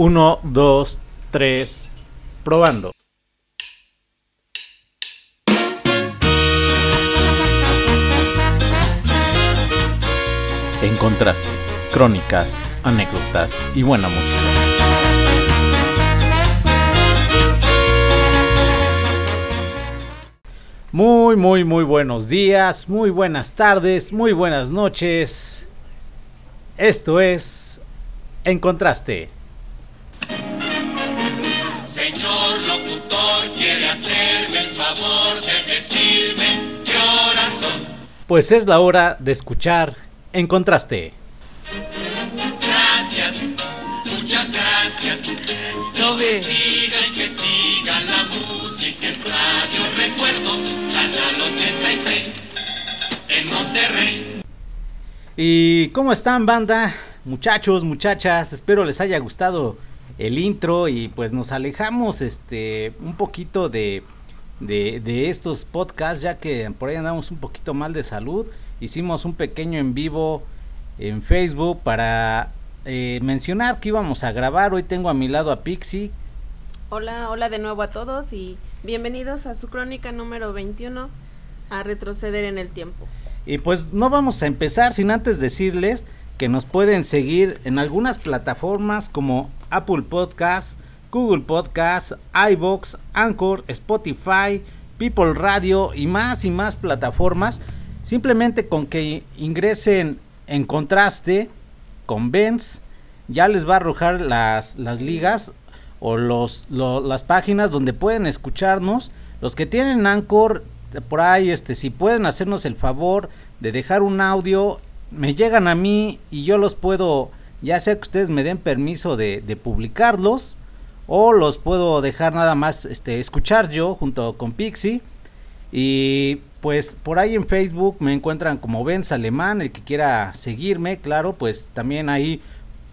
1, 2, 3, probando. En contraste, crónicas, anécdotas y buena música. Muy, muy, muy buenos días, muy buenas tardes, muy buenas noches. Esto es En Contraste. Favor de decirme qué horas son. Pues es la hora de escuchar En Contraste. Gracias, muchas gracias. No Que ve. siga y que siga la música en Radio Recuerdo, Canal 86, en Monterrey. ¿Y cómo están banda? Muchachos, muchachas, espero les haya gustado el intro y pues nos alejamos este un poquito de, de, de estos podcasts ya que por ahí andamos un poquito mal de salud. Hicimos un pequeño en vivo en Facebook para eh, mencionar que íbamos a grabar. Hoy tengo a mi lado a Pixie. Hola, hola de nuevo a todos y bienvenidos a su crónica número 21 a retroceder en el tiempo. Y pues no vamos a empezar sin antes decirles que nos pueden seguir en algunas plataformas como Apple Podcast, Google Podcast, iBox, Anchor, Spotify, People Radio y más y más plataformas. Simplemente con que ingresen en contraste con Benz, ya les va a arrojar las, las ligas o los, lo- las páginas donde pueden escucharnos. Los que tienen Anchor, por ahí, este, si pueden hacernos el favor de dejar un audio, me llegan a mí y yo los puedo, ya sea que ustedes me den permiso de, de publicarlos o los puedo dejar nada más este, escuchar yo junto con Pixie. Y pues por ahí en Facebook me encuentran como Benz Alemán, el que quiera seguirme, claro, pues también ahí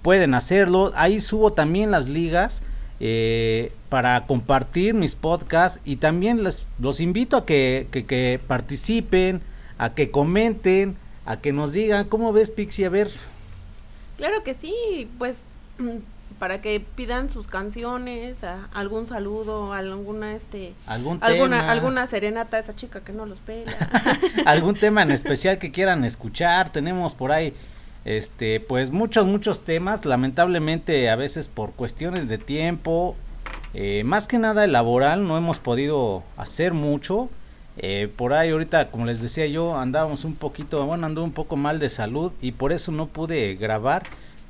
pueden hacerlo. Ahí subo también las ligas eh, para compartir mis podcasts y también les, los invito a que, que, que participen, a que comenten, a que nos digan, ¿cómo ves Pixie? A ver, Claro que sí, pues mm, para que pidan sus canciones, a- algún saludo, alguna este algún alguna tema. alguna serenata a esa chica que no los pela. algún tema en especial que quieran escuchar. Tenemos por ahí, este, pues muchos, muchos temas. Lamentablemente, a veces por cuestiones de tiempo, eh, más que nada el laboral, no hemos podido hacer mucho. Eh, por ahí ahorita, como les decía yo, andábamos un poquito, bueno, ando un poco mal de salud y por eso no pude grabar.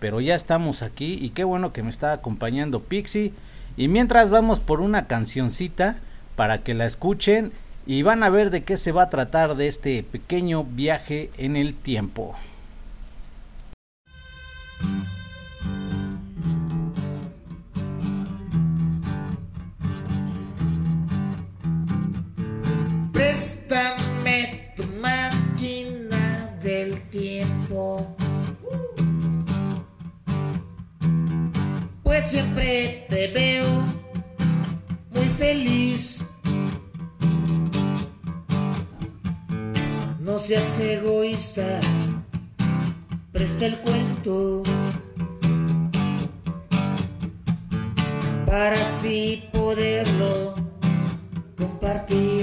Pero ya estamos aquí y qué bueno que me está acompañando Pixie. Y mientras vamos por una cancioncita para que la escuchen y van a ver de qué se va a tratar de este pequeño viaje en el tiempo. Siempre te veo muy feliz. No seas egoísta, presta el cuento. Para así poderlo compartir.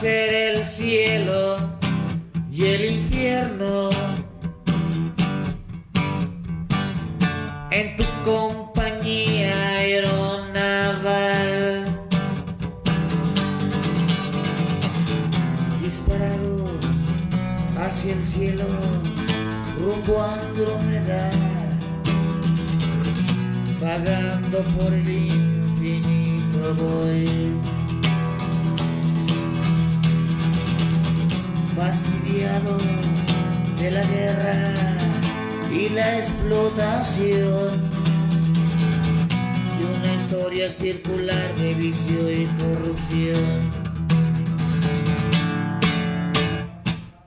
Conocer el cielo y el infierno. En tu compañía aeronaval. disparado hacia el cielo, rumbo a Andrómeda, vagando por el infinito voy. De la guerra y la explotación de una historia circular de vicio y corrupción.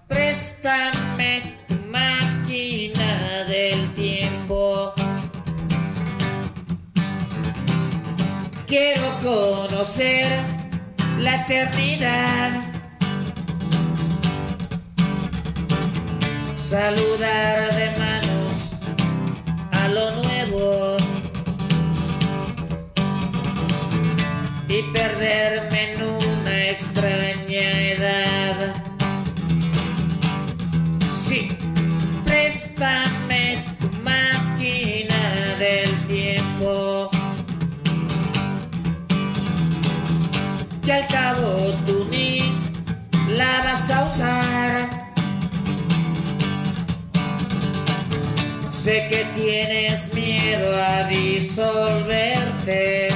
Préstame tu máquina del tiempo. Quiero conocer la eternidad. Saludar de manos a lo nuevo. Y perderme en una extraña Sé que tienes miedo a disolverte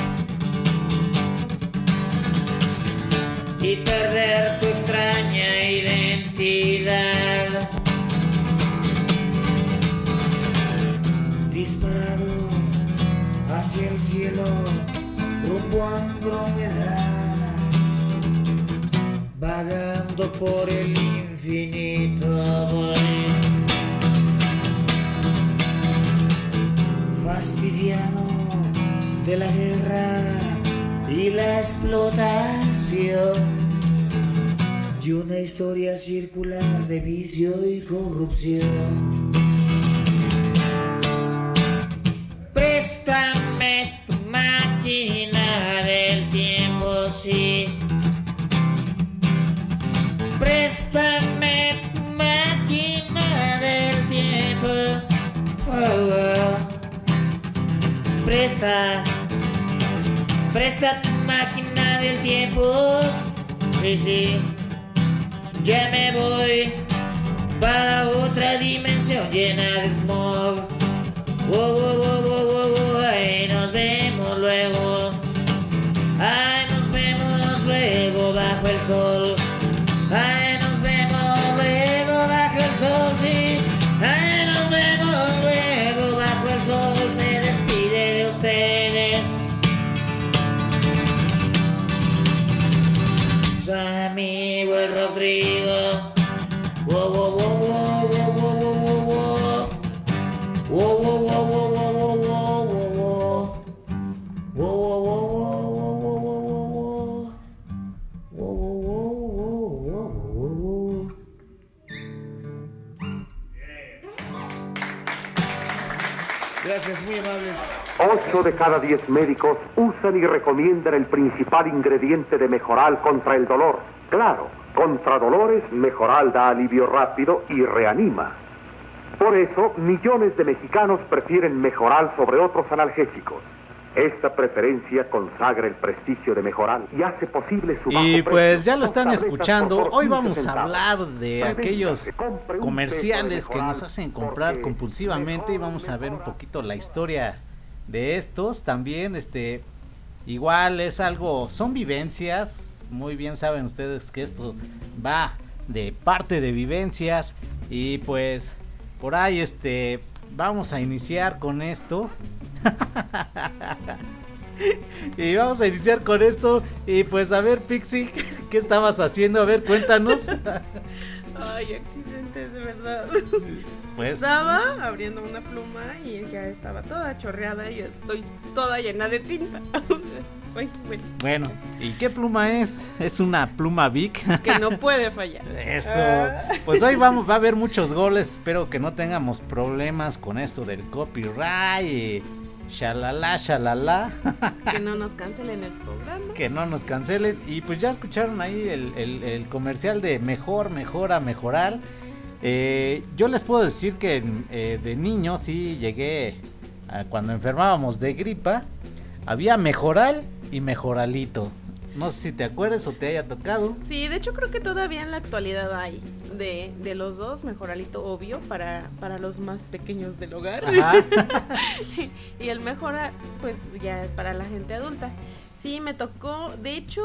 y perder tu extraña identidad. Disparado hacia el cielo, rumbo a Andrómeda, vagando por el infinito de la guerra y la explotación y una historia circular de vicio y corrupción. Préstame tu máquina del tiempo, sí. Préstame Presta, tu máquina del tiempo. Sí, sí. Ya me voy para otra dimensión llena de smog. Oh, oh, oh, ay, nos vemos luego. Ay, nos vemos luego bajo el sol. Ocho de cada diez médicos usan y recomiendan el principal ingrediente de Mejoral contra el dolor. Claro, contra dolores, Mejoral da alivio rápido y reanima. Por eso, millones de mexicanos prefieren Mejoral sobre otros analgésicos. Esta preferencia consagra el prestigio de Mejoral y hace posible su bajo Y pues ya lo están escuchando. Hoy 15 vamos a hablar de aquellos comerciales que nos hacen comprar compulsivamente y vamos a ver un poquito la historia de estos. También este igual es algo son vivencias, muy bien saben ustedes que esto va de parte de vivencias y pues por ahí este vamos a iniciar con esto. Y vamos a iniciar con esto. Y pues a ver, Pixie, ¿qué estabas haciendo? A ver, cuéntanos. Ay, accidentes, de verdad. Pues Estaba abriendo una pluma y ya estaba toda chorreada y estoy toda llena de tinta. Ay, bueno, bueno, ¿y qué pluma es? Es una pluma Vic. que no puede fallar. Eso. Ah. Pues hoy vamos, va a haber muchos goles. Espero que no tengamos problemas con esto del copyright. Shalala, shalala. Que no nos cancelen el programa. que no nos cancelen. Y pues ya escucharon ahí el, el- el comercial de mejor, mejora, mejorar. Eh, yo les puedo decir que eh, de niño sí llegué a cuando enfermábamos de gripa. Había mejoral y mejoralito. No sé si te acuerdas o te haya tocado. Sí, de hecho creo que todavía en la actualidad hay de, de los dos, mejoralito obvio para, para los más pequeños del hogar. Ajá. y el mejora, pues ya es para la gente adulta. Sí, me tocó, de hecho,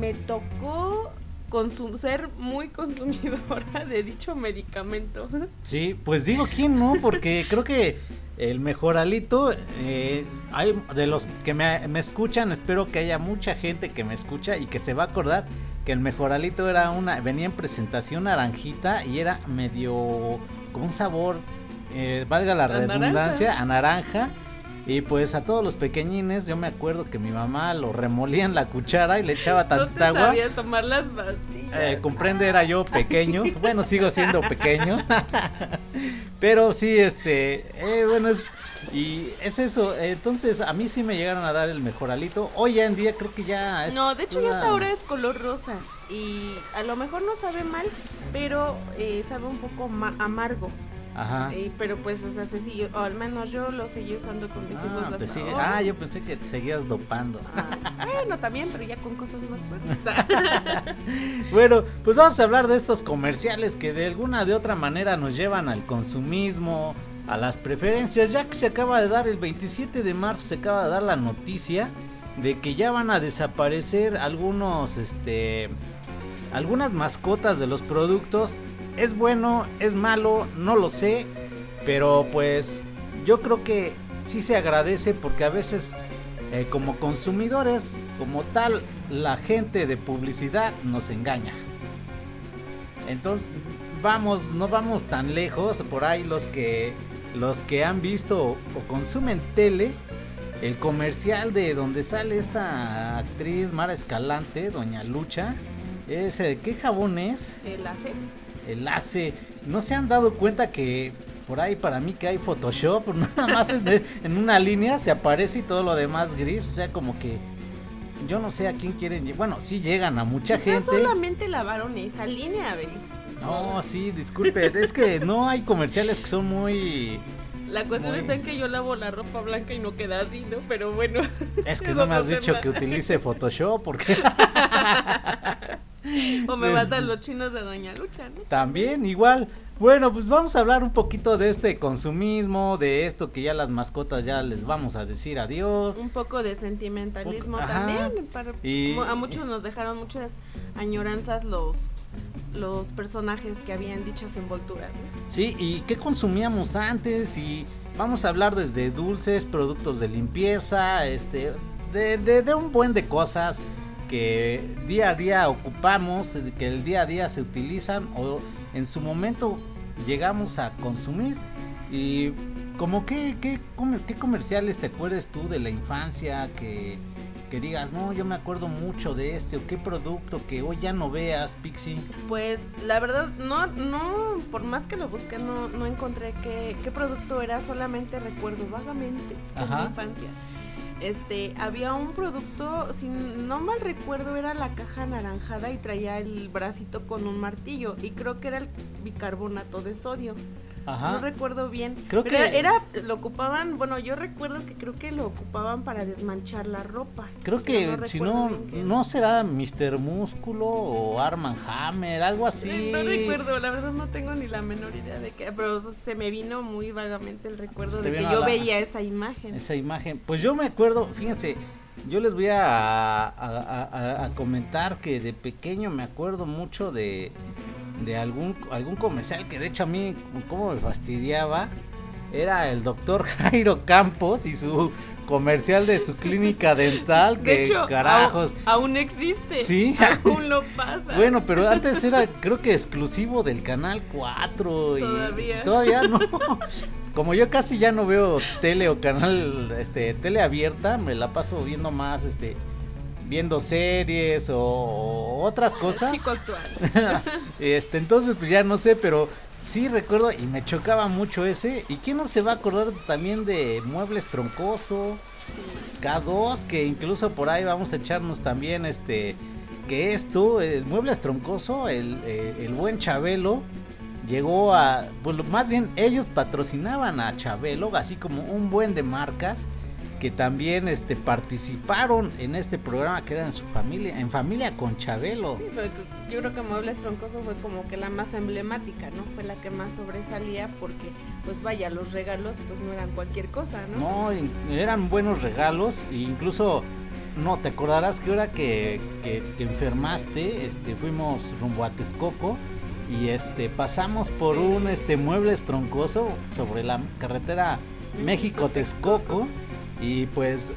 me tocó consum ser muy consumidora de dicho medicamento. Sí, pues digo quién no, porque creo que el mejoralito, eh, hay de los que me, me escuchan, espero que haya mucha gente que me escucha y que se va a acordar que el mejoralito era una, venía en presentación naranjita y era medio con un sabor, eh, valga la ¿A redundancia, a naranja. Y pues a todos los pequeñines, yo me acuerdo que mi mamá lo remolía en la cuchara y le echaba No te tanta agua. sabías tomar las pastillas. Eh, comprende, era yo pequeño. Bueno, sigo siendo pequeño. Pero sí, este, eh, bueno, es, y es eso. Entonces, a mí sí me llegaron a dar el mejoralito. Hoy ya en día creo que ya es. No, de hecho ya hasta ahora es color rosa y a lo mejor no sabe mal, pero eh, sabe un poco ma- amargo. Ajá. Pero pues, o sea, se o al menos yo lo seguí usando con mis hijos Ah, hasta ahora. ah, yo pensé que te seguías dopando. Ah, bueno, también, pero ya con cosas más fuertes. Bueno, pues vamos a hablar de estos comerciales que de alguna de otra manera nos llevan al consumismo, a las preferencias, ya que se acaba de dar el 27 de marzo, se acaba de dar la noticia de que ya van a desaparecer algunos, este, algunas mascotas de los productos. Es bueno, es malo, no lo sé, pero pues yo creo que sí se agradece porque a veces eh, como consumidores, como tal, la gente de publicidad nos engaña. Entonces, vamos, no vamos tan lejos, por ahí los que los que han visto o, consumen tele, el comercial de donde sale esta actriz Mara Escalante, Doña Lucha, es el ¿qué jabón es? El hace. El hace. ¿No se han dado cuenta que por ahí para mí que hay Photoshop? Nada más es de- en una línea se aparece y todo lo demás gris. O sea, como que yo no sé a quién quieren. Bueno, sí llegan a mucha Quizás gente. solamente lavaron esa línea, Beli. No, sí, disculpe. es que no hay comerciales que son muy. La cuestión Muy- está en que yo lavo la ropa blanca y no queda así, ¿no? Pero bueno. Es que no me has dicho que utilice Photoshop porque O me matan los chinos de Doña Lucha, ¿no? también igual. Bueno, pues vamos a hablar un poquito de este consumismo, de esto que ya las mascotas ya les vamos a decir adiós. Un poco de sentimentalismo Poco- también. Para, Y- a muchos nos dejaron muchas añoranzas los los personajes que habían dichas envolturas. ¿no? Sí, y qué consumíamos antes y vamos a hablar desde dulces, productos de limpieza, este, de, de, de un buen de cosas que día a día ocupamos, eh, que el día a día se utilizan o en su momento llegamos a consumir. Y como qué, qué, qué comerciales te acuerdas tú de la infancia que, que digas, no, yo me acuerdo mucho de este o qué producto que hoy ya no veas, Pixie. Pues la verdad, no, no, por más que lo busqué, no, no encontré qué, qué producto era, solamente recuerdo vagamente en mi infancia. Este, había un producto, si no mal recuerdo, era la caja anaranjada y traía el bracito con un martillo. Y creo que era el bicarbonato de sodio. Ajá. No recuerdo bien. Creo pero que- era, lo ocupaban, bueno, yo recuerdo que creo que lo ocupaban para desmanchar la ropa. Creo que si no, no será Mr. Músculo o Arman Hammer, algo así. No recuerdo, la verdad no tengo ni la menor idea de qué, pero eso se me vino muy vagamente el recuerdo de que yo la- veía esa imagen. Esa imagen. Pues yo me acuerdo, fíjense, yo les voy a, comentar que de pequeño me acuerdo mucho de, de algún, algún comercial que de hecho a mí, como me fastidiaba, era el doctor Jairo Campos y su comercial de su clínica dental. de que hecho, carajos. aún existe. Sí. Aún lo pasa. Bueno, pero antes era creo que exclusivo del canal 4 y Todavía. todavía no. Como yo casi ya no veo tele o canal este tele abierta, me la paso viendo más este viendo series o, o otras cosas. Chico actual. este, entonces pues ya no sé, pero sí recuerdo y me chocaba mucho ese. ¿Y quién no se va a acordar también de Muebles Troncoso? K2, que incluso por ahí vamos a echarnos también este que esto, el Muebles Troncoso, el, eh, el buen Chabelo llegó a, pues más bien ellos patrocinaban a Chabelo, así como un buen de marcas que también este participaron en este programa que era en su familia, en familia con Chabelo. Sí, pero yo creo que Muebles Troncoso fue como que la más emblemática, ¿no? Fue la que más sobresalía porque, pues vaya, los regalos pues no eran cualquier cosa, ¿no? No, eran buenos regalos e incluso no te acordarás que ahora que, que te enfermaste, este fuimos rumbo a Texcoco y este pasamos por un este muebles troncoso sobre la carretera México Texcoco y pues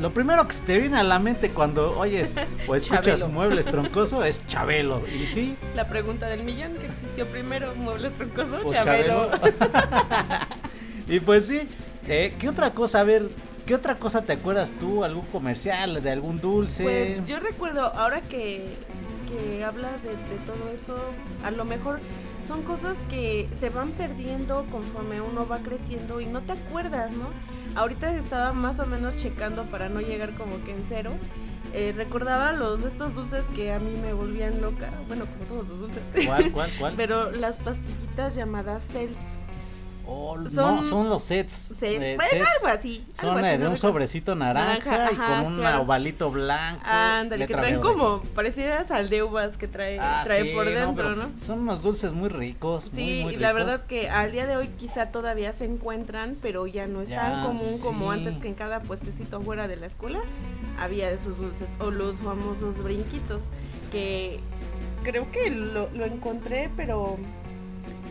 lo primero que se te viene a la mente cuando oyes o escuchas muebles troncoso es Chabelo. Y sí, La pregunta del millón que existió primero, muebles troncosos, o Chabelo. y pues sí, eh, ¿qué otra cosa? A ver, ¿qué otra cosa te acuerdas tú? ¿Algún comercial, de algún dulce? Pues yo recuerdo, ahora que, que hablas de, de todo eso, a lo mejor son cosas que se van perdiendo conforme uno va creciendo y no te acuerdas, ¿no? Ahorita estaba más o menos checando para no llegar como que en cero. Eh, recordaba los estos dulces que a mí me volvían loca, bueno, como todos los dulces. ¿Cuál, cuál, cuál? Pero las pastillitas llamadas Cells. Oh, no, son- son los sets. Cells, eh, sets. algo así. Son algo así, de no un sobrecito naranja, Naranja, y ajá, con un claro. ovalito blanco. Ándale, que traen como parecidas al de uvas que trae, Ah, trae sí, por dentro, ¿no? Son unos dulces muy ricos. Sí, muy y la ricos. verdad que al día de hoy quizá todavía se encuentran, pero ya no es tan común como antes que en cada puestecito afuera de la escuela había esos dulces o los famosos brinquitos que creo que lo, lo encontré, pero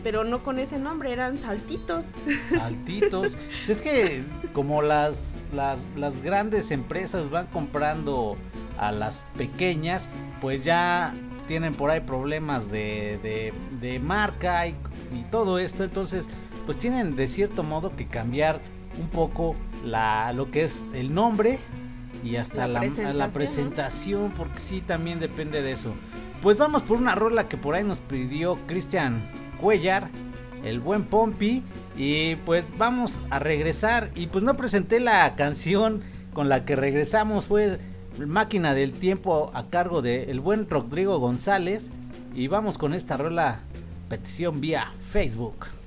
pero no con ese nombre, eran saltitos. Saltitos. Pues es que como las, las, las grandes empresas van comprando a las pequeñas, pues ya tienen por ahí problemas de, de, de marca y, y todo esto. Entonces, pues tienen de cierto modo que cambiar un poco la, lo que es el nombre y hasta La la, presentación, la ¿no? presentación, porque sí, también depende de eso. Pues vamos por una rola que por ahí nos pidió Cristian Cuellar, el buen Pompi. Y pues vamos a regresar. Y pues no presenté la canción con la que regresamos, fue Máquina del Tiempo a cargo de el buen Rodrigo González. Y vamos con esta rola, petición vía Facebook.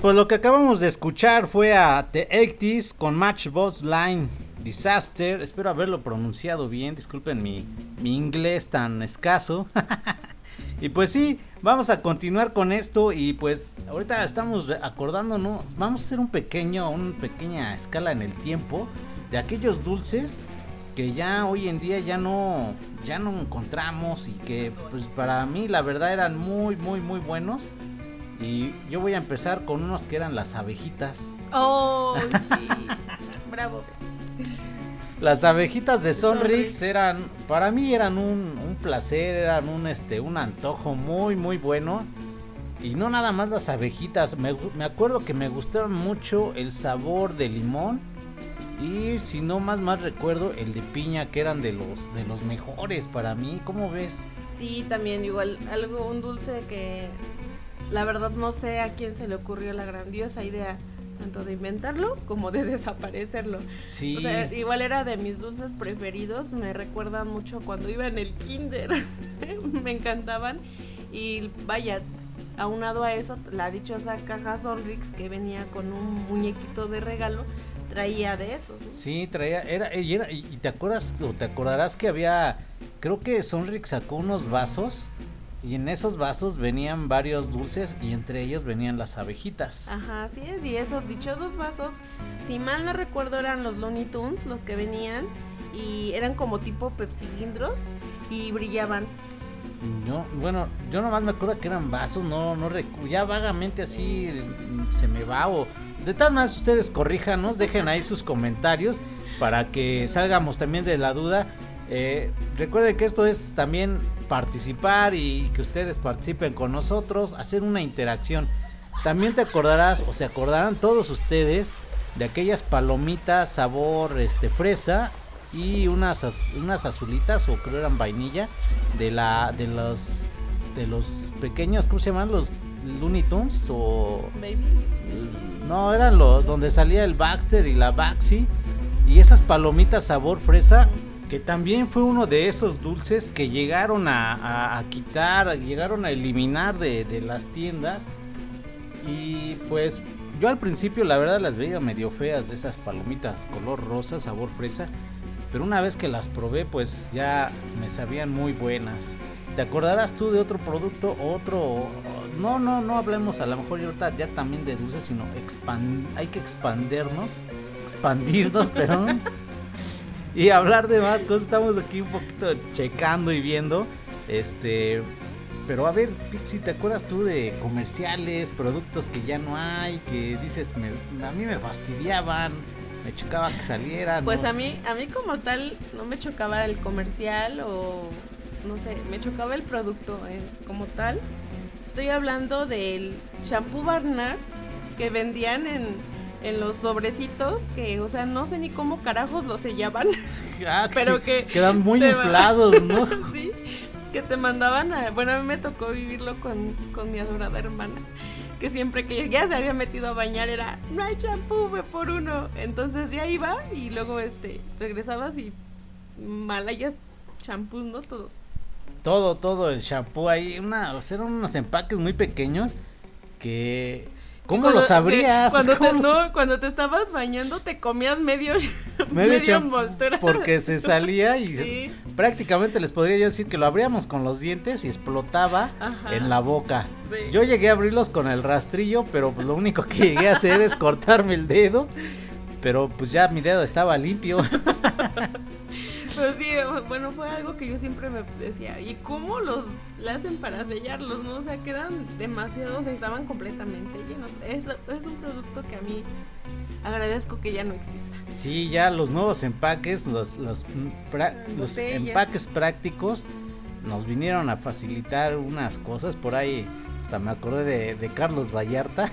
Pues lo que acabamos de escuchar fue a The 80s con Matchbox Line Disaster. Espero haberlo pronunciado bien. Disculpen mi, mi inglés tan escaso. Y pues sí, vamos a continuar con esto y pues ahorita estamos acordándonos, vamos a hacer un pequeño, una pequeña escala en el tiempo de aquellos dulces que ya hoy en día ya no, ya no encontramos y que pues para mí la verdad eran muy, muy, muy buenos. Y yo voy a empezar con unos que eran las abejitas. Oh, sí. Bravo. Las abejitas de Sonrix eran, para mí eran un, un placer, eran un este, un antojo muy muy bueno. Y no nada más las abejitas, me, me acuerdo que me gustaban mucho el sabor de limón. Y si no más más recuerdo el de piña que eran de los de los mejores para mí, ¿cómo ves? Sí, también igual algo, un dulce que la verdad no sé a quién se le ocurrió la grandiosa idea tanto de inventarlo como de desaparecerlo. Sí. O sea, igual era de mis dulces preferidos, me recuerdan mucho cuando iba en el kinder, me encantaban y vaya, aunado a eso, la dichosa caja Sonrix que venía con un muñequito de regalo, traía de esos. Sí, traía, era, y, era- y te acuerdas o te acordarás que había, creo que Sonrix sacó unos vasos y en esos vasos venían varios dulces y entre ellos venían las abejitas. Ajá, así es, y esos dichosos vasos, si mal no recuerdo eran los Looney Tunes los que venían y eran como tipo pepsilindros y brillaban. Yo, bueno, yo nomás me acuerdo que eran vasos, no, no recu- ya vagamente así mm, se me va o de tal más ustedes corríjanos, dejen ahí sus comentarios para que salgamos también de la duda. Eh, recuerden que esto es también participar y que ustedes participen con nosotros, hacer una interacción. También te acordarás o se acordarán todos ustedes de aquellas palomitas sabor este fresa y unas unas azulitas o creo eran vainilla de la de los de los pequeños ¿cómo se llaman? los Looney Tunes o Baby. no eran los donde salía el Baxter y la Baxi y esas palomitas sabor fresa que también fue uno de esos dulces que llegaron a, quitar llegaron a eliminar de, las tiendas y pues yo al principio la verdad las veía medio feas de esas palomitas color rosa, sabor fresa. Pero una vez que las probé pues ya me sabían muy buenas. ¿Te acordarás tú de otro producto? Otro... No, no, no hablemos a lo mejor ahorita ya también de dulces, sino expan- hay que expandernos, expandirnos, perdón. Y hablar de más cosas. Estamos aquí un poquito checando y viendo. Este... Pero a ver, Pixie, ¿te acuerdas tú de comerciales, productos que ya no hay, que dices, me- a mí me fastidiaban, me chocaba que salieran? Pues a mí, a mí como tal no me chocaba el comercial o no sé, me chocaba el producto eh, como tal. Estoy hablando del shampoo Barnard que vendían en, en los sobrecitos que, o sea, no sé ni cómo carajos lo sellaban, Ah, pero que quedan muy inflados, ¿no? sí, que te mandaban a, bueno, a mí me tocó vivirlo con, con mi adorada hermana, que siempre que ya se había metido a bañar era, no hay champú, ve por uno. Entonces ya iba y luego este regresabas y malayas champús, ¿no? Todo. todo, todo el shampoo ahí, una, o sea, eran unos empaques muy pequeños que ¿cómo Cuando- lo sabrías? Cuando te, ¿Cómo lo no, cuando te estabas bañando te comías medio, Medio medio, envoltura. porque se salía y Sí. prácticamente les podría yo decir que lo abríamos con los dientes y explotaba Ajá. en la boca. Sí. Yo llegué a abrirlos con el rastrillo, pero pues lo único que llegué a hacer es cortarme el dedo. Pero pues ya mi dedo estaba limpio. Pero sí, bueno, fue algo que yo siempre me decía, ¿y cómo los le hacen para sellarlos? ¿no? O sea, quedan demasiados, o sea, estaban completamente llenos. Es, es un producto que a mí agradezco que ya no exista. Sí, ya los nuevos empaques, los, los, pra- los Botella. empaques prácticos nos vinieron a facilitar unas cosas. Por ahí hasta me acordé de, de Carlos Vallarta,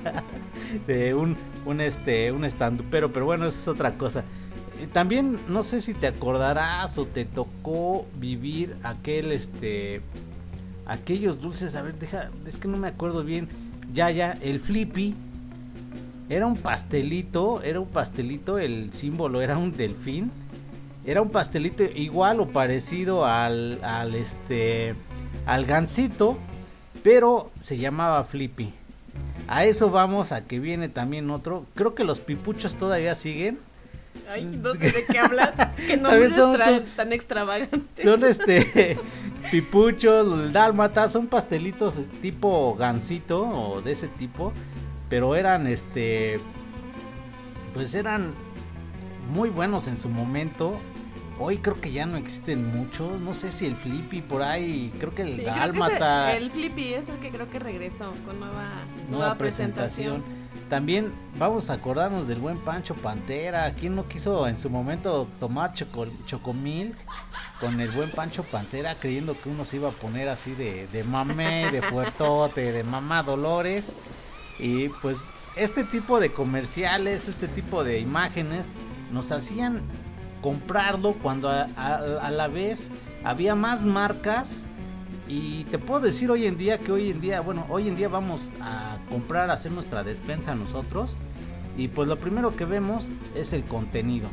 de un, un, este, un estandupero, pero bueno, eso es otra cosa. También no sé si te acordarás o te tocó vivir aquel, este, aquellos dulces. A ver, deja, es que no me acuerdo bien. Ya, ya, el flippy. Era un pastelito, era un pastelito, el símbolo era un delfín. Era un pastelito igual o parecido al, al este, al gansito, pero se llamaba Flippy. A eso vamos, a que viene también otro. Creo que los pipuchos todavía siguen. Ay, no sé de qué hablas, que no son- tan, son- tan extravagantes. Son este, pipucho, el dálmata, son pastelitos tipo gansito o de ese tipo, pero eran este pues eran muy buenos en su momento. Hoy creo que ya no existen muchos, no sé si el Flippy por ahí, creo que el Sí, que dálmata ese- el Flippy es el que creo que regresó con nueva, nueva presentación. También vamos a acordarnos del buen Pancho Pantera. ¿Quién no quiso en su momento tomar choco, chocomilk con el buen Pancho Pantera creyendo que uno se iba a poner así de, de mamé, de fuertote, de mamá Dolores? Y pues este tipo de comerciales, este tipo de imágenes nos hacían comprarlo cuando a, la vez había más marcas y te puedo decir hoy en día que hoy en día, bueno, hoy en día vamos a comprar, a hacer nuestra despensa nosotros. Y pues lo primero que vemos es el contenido.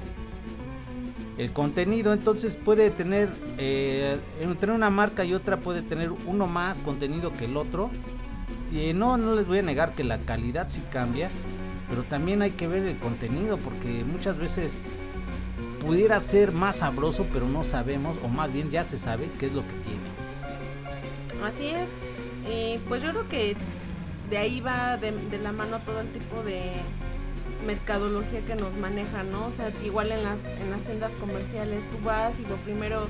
El contenido entonces puede tener, eh, entre una marca y otra puede tener uno más contenido que el otro. Y no, no les voy a negar que la calidad sí cambia, pero también hay que ver el contenido porque muchas veces pudiera ser más sabroso, pero no sabemos, o más bien ya se sabe qué es lo que tiene. Así es. Y pues yo creo que de ahí va de, de la mano todo el tipo de mercadología que nos maneja, ¿no? O sea, igual en las, en las tiendas comerciales tú vas y lo primero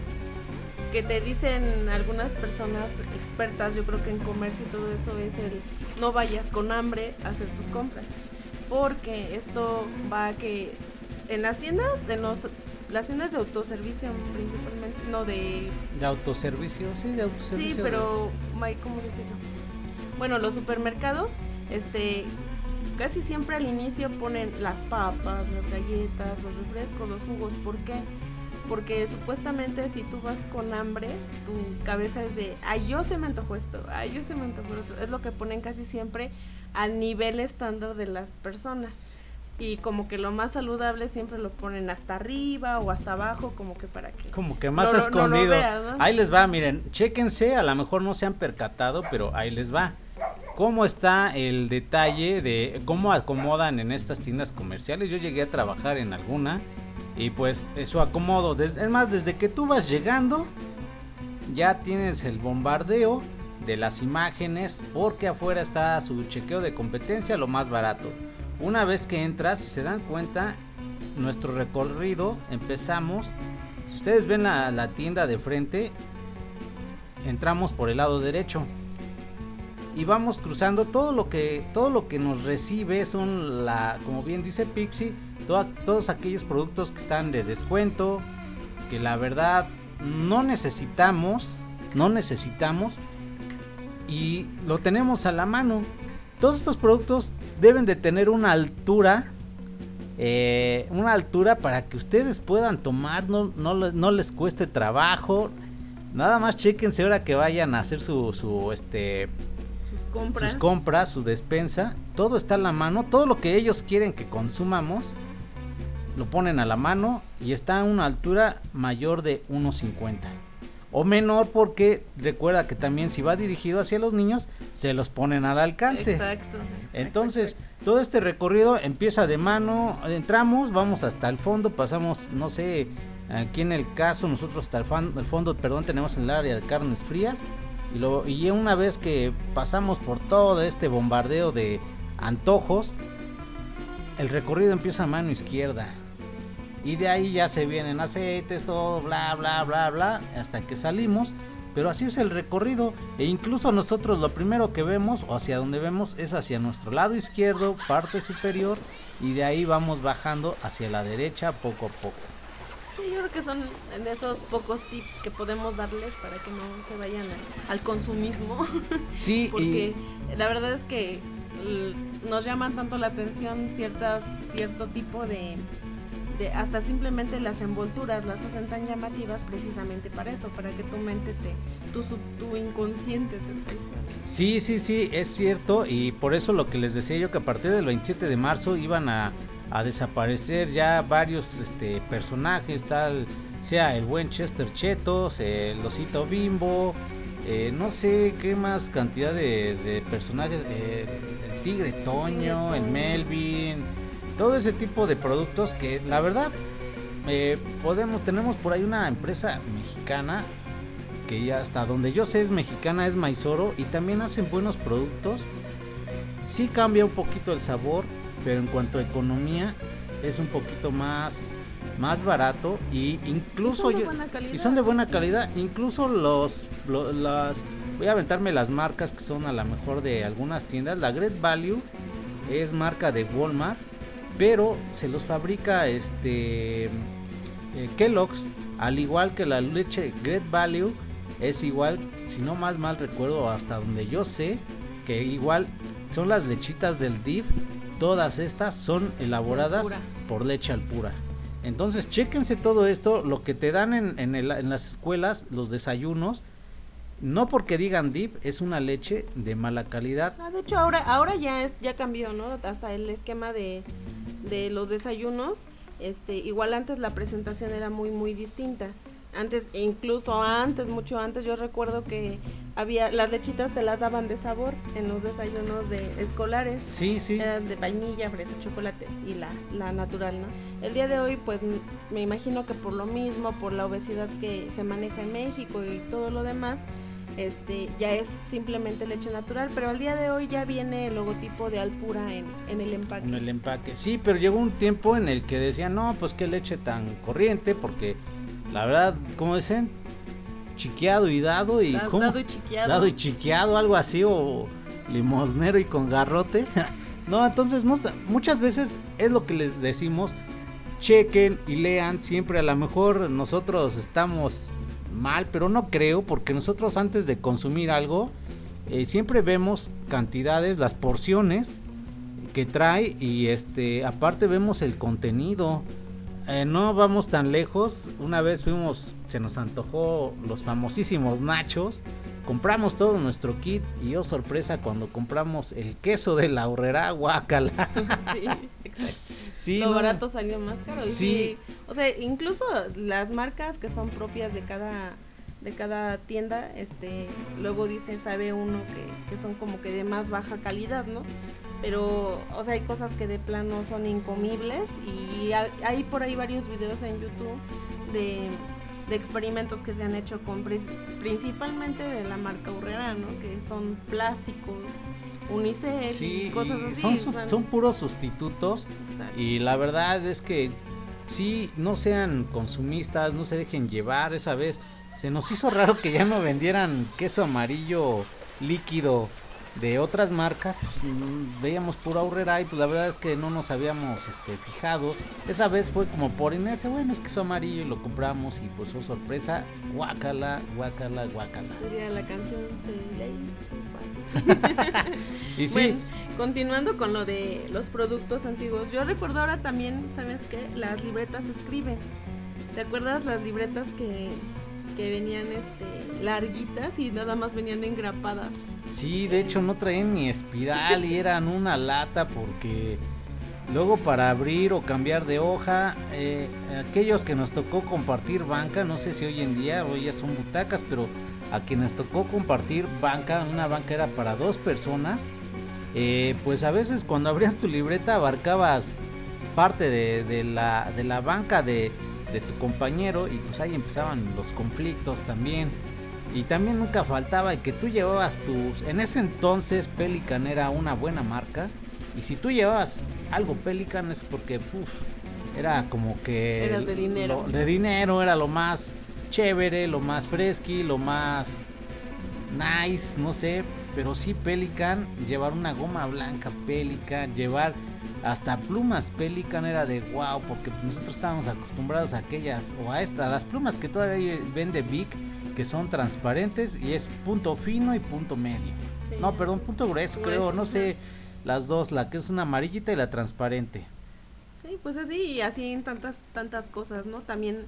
que te dicen algunas personas expertas, yo creo que en comercio y todo eso es el no vayas con hambre a hacer tus compras. Porque esto va a que en las tiendas, en los, las tiendas de autoservicio principalmente, no de De autoservicio, sí, de autoservicio. Sí, pero, May, ¿cómo decirlo? Bueno, los supermercados, este, casi siempre al inicio ponen las papas, las galletas, los refrescos, los jugos. ¿Por qué? Porque supuestamente si tú vas con hambre, tu cabeza es de, ay, yo se me antojó esto, ay, yo se me antojó esto. Es lo que ponen casi siempre al nivel estándar de las personas. Y como que lo más saludable siempre lo ponen hasta arriba o hasta abajo, como que para que... Como que más No lo- no escondido. veas, ¿no? Ahí les va, miren, chéquense, a lo mejor no se han percatado, pero ahí les va. ¿Cómo está el detalle de cómo acomodan en estas tiendas comerciales? Yo llegué a trabajar en alguna y pues eso acomodo. es más, desde que tú vas llegando, ya tienes el bombardeo de las imágenes porque afuera está su chequeo de competencia lo más barato. Una vez que entras, si se dan cuenta, nuestro recorrido empezamos. Si ustedes ven la, la tienda de frente, entramos por el lado derecho y vamos cruzando todo lo que todo lo que nos recibe son la como bien dice Pixie todos aquellos productos que están de descuento que la verdad no necesitamos no necesitamos y lo tenemos a la mano todos estos productos deben de tener una altura eh, una altura para que ustedes puedan tomar no, no, le- no les cueste trabajo nada más chequense ahora que vayan a hacer su, su este Sus compras. sus compras, su despensa, todo está a la mano, todo lo que ellos quieren que consumamos, lo ponen a la mano y está a una altura mayor de 1.50. O menor porque recuerda que también si va dirigido hacia los niños, se los ponen al alcance. Exacto. Entonces, exacto. todo este recorrido empieza de mano, entramos, vamos hasta el fondo, pasamos, no sé, aquí en el caso nosotros hasta el, fan- el fondo, perdón, tenemos el área de carnes frías y, lo, y una vez que pasamos por todo este bombardeo de antojos, el recorrido empieza a mano izquierda. Y de ahí ya se vienen aceites, todo, bla, bla, bla, bla, hasta que salimos. Pero así es el recorrido. E incluso nosotros lo primero que vemos, o hacia donde vemos, es hacia nuestro lado izquierdo, parte superior. Y de ahí vamos bajando hacia la derecha poco a poco. Sí, yo creo que son de esos pocos tips que podemos darles para que no se vayan a- al consumismo. Sí, Porque y la verdad es que nos llaman tanto la atención ciertas cierto tipo de, de hasta simplemente las envolturas las hacen tan llamativas precisamente para eso, para que tu mente te tu, tu inconsciente te traicione. Sí, sí, sí, es cierto y por eso lo que les decía yo que a partir del 27 de marzo iban a, a desaparecer ya varios este, personajes, tal sea el buen Chester Chetos, el osito Bimbo, eh, no sé qué más cantidad de, de personajes, eh, el Tigre Toño, el Melvin, todo ese tipo de productos que la verdad eh, podemos tenemos por ahí una empresa mexicana que ya hasta donde yo sé es mexicana, es Maizoro y también hacen buenos productos. Sí cambia un poquito el sabor, pero en cuanto a economía es un poquito más más barato y incluso Y son de buena calidad. y son de buena calidad, incluso los, lo- las voy a aventarme las marcas que son a lo mejor de algunas tiendas, la Great Value es marca de Walmart, pero se los fabrica este eh, Kellogg's, al igual que la leche Great Value, es igual, si no más mal recuerdo, hasta donde yo sé, que igual son las lechitas del DIP, todas estas son elaboradas Pura. por leche al pura. Entonces, chéquense todo esto, lo que te dan en, en el- en las escuelas, los desayunos, no porque digan DIP, es una leche de mala calidad. Ah, de hecho, ahora, ahora ya es, ya cambió, ¿no? Hasta el esquema de, de los desayunos. Este, igual antes la presentación era muy, muy distinta. Antes, incluso antes, mucho antes, yo recuerdo que había, las lechitas te las daban de sabor en los desayunos de escolares. Sí, sí. Eran de vainilla, fresa, chocolate y la, la natural, ¿no? El día de hoy, pues me imagino que por lo mismo, por la obesidad que se maneja en México y todo lo demás, este ya es simplemente leche natural, pero al día de hoy ya viene el logotipo de Alpura en, en el empaque. En el empaque. Sí, pero llegó un tiempo en el que decían, no, pues qué leche tan corriente, porque la verdad, como dicen, chiqueado y dado y... Da- dado y chiqueado. Dado y chiqueado, algo así, o limosnero y con garrote. no, entonces no está- muchas veces es lo que les decimos, chequen y lean, siempre a lo mejor nosotros estamos mal, pero no creo, porque nosotros antes de consumir algo, eh, siempre vemos cantidades, las porciones que trae y este aparte vemos el contenido. Eh, no vamos tan lejos. Una vez fuimos se nos antojó los famosísimos nachos. Compramos todo nuestro kit y oh sorpresa cuando compramos el queso de la horrera guacala sí, exacto. Sí lo no, barato salió más caro. Sí. sí, o sea, incluso las marcas que son propias de cada de cada tienda, este, luego dicen, sabe uno que, que son como que de más baja calidad, ¿no? Pero, o sea, hay cosas que de plano son incomibles y ha- hay por ahí varios videos en YouTube de, de experimentos que se han hecho con principalmente de la marca Urrera, ¿no? Que son plásticos, unicel, sí, cosas y así. son, su- puros sustitutos exacto. Y la verdad es que sí, no sean consumistas, no se dejen llevar. Esa vez se nos hizo raro que ya no vendieran queso amarillo líquido de otras marcas. Pues mm, veíamos pura aurrera y pues la verdad es que no nos habíamos este, fijado. Esa vez fue como por inercia, bueno, es queso amarillo y lo compramos y pues oh sorpresa, guácala, guácala, guácala. Diría la canción se. Y sí, Bueno, continuando con lo de los productos antiguos, yo recuerdo ahora también, ¿sabes qué? Las libretas escriben. ¿Te acuerdas las libretas que, que venían este, larguitas y nada más venían engrapadas? Sí, de hecho no traían ni espiral y eran una lata porque luego para abrir o cambiar de hoja, eh, aquellos que nos tocó compartir banca, no sé si hoy en día hoy ya son butacas, pero a quienes tocó compartir banca, una banca era para dos personas, eh, pues a veces cuando abrías tu libreta abarcabas parte de, de la, de la banca de, de tu compañero y pues ahí empezaban los conflictos también. Y también nunca faltaba que tú llevabas tus... En ese entonces Pelican era una buena marca. Y si tú llevabas algo Pelican es porque uf, era como que... Eras de dinero. lo- de dinero era lo más chévere, lo más fresqui, lo más nice, no sé. Pero sí Pelican, llevar una goma blanca Pelican, llevar hasta plumas Pelican era de wow, porque nosotros estábamos acostumbrados a aquellas, o a estas, las plumas que todavía vende Vic, que son transparentes y es punto fino y punto medio. Sí. No, perdón, punto grueso, creo, no sé. Las dos, la que es una amarillita y la transparente. Sí, pues así y así en tantas, tantas cosas, ¿no? También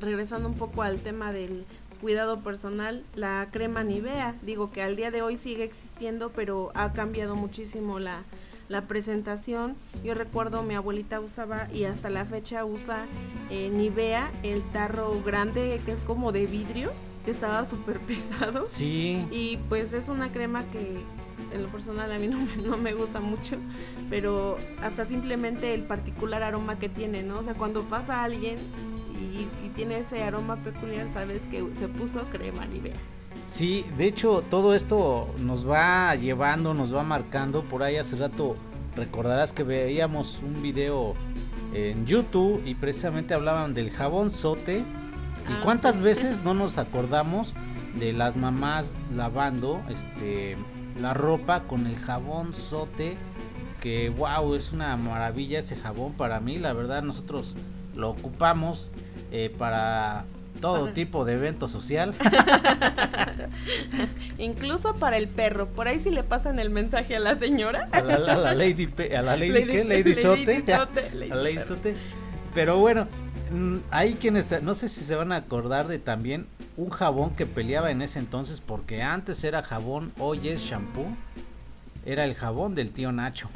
regresando un poco al tema del cuidado personal, la crema Nivea, digo que al día de hoy sigue existiendo, pero ha cambiado muchísimo la, la presentación. Yo recuerdo mi abuelita usaba y hasta la fecha usa eh, Nivea, el tarro grande que es como de vidrio, que estaba súper pesado. Sí, Y pues es una crema que en lo personal a mí no me, no me gusta mucho, pero hasta simplemente el particular aroma que tiene, ¿no? O sea, cuando pasa alguien y, y tiene ese aroma peculiar, sabes que se puso crema Nivea. Sí, de hecho todo esto nos va llevando, nos va marcando. Por ahí hace rato recordarás que veíamos un video en YouTube y precisamente hablaban del jabón sote. ¿Y Ah, cuántas sí. veces no nos acordamos de las mamás lavando este la ropa con el jabón sote? Que wow, es una maravilla ese jabón para mí. La verdad nosotros lo ocupamos eh, para todo tipo de evento social. Incluso para el perro. Por ahí si le pasan el mensaje a la señora. a la, Lady a la Lady, Lady- ¿qué? Lady Lady Sote, Sote, Lady a la Lady. Sote. pero bueno hay quienes no sé si se van a acordar de también un jabón que peleaba en ese entonces porque antes era jabón hoy es shampoo. Era el jabón del tío Nacho.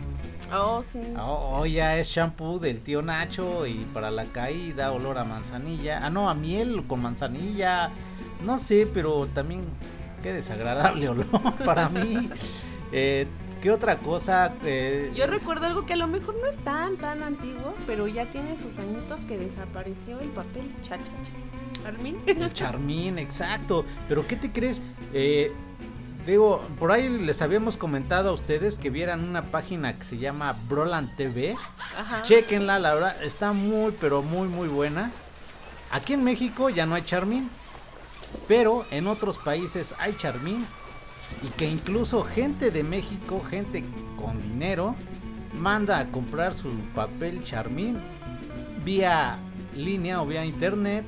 Oh, sí. Oh, hoy ya es shampoo del tío Nacho y para la caída olor a manzanilla. Ah no a miel con manzanilla. No sé pero también qué desagradable olor para mí. Eh, qué otra cosa Eh, Yo recuerdo algo que a lo mejor no es tan, tan antiguo, pero ya tiene sus añitos que desapareció el papel cha cha cha. ¿Armin? El Charmín, exacto. Pero ¿qué te crees? Eh, digo, por ahí les habíamos comentado a ustedes que vieran una página que se llama Broland TV. Ajá. Chequenla, la verdad, está muy, pero muy, muy buena. Aquí en México ya no hay Charmín, pero en otros países hay Charmín. Y que incluso gente de México, gente con dinero, manda a comprar su papel Charmín vía línea o vía internet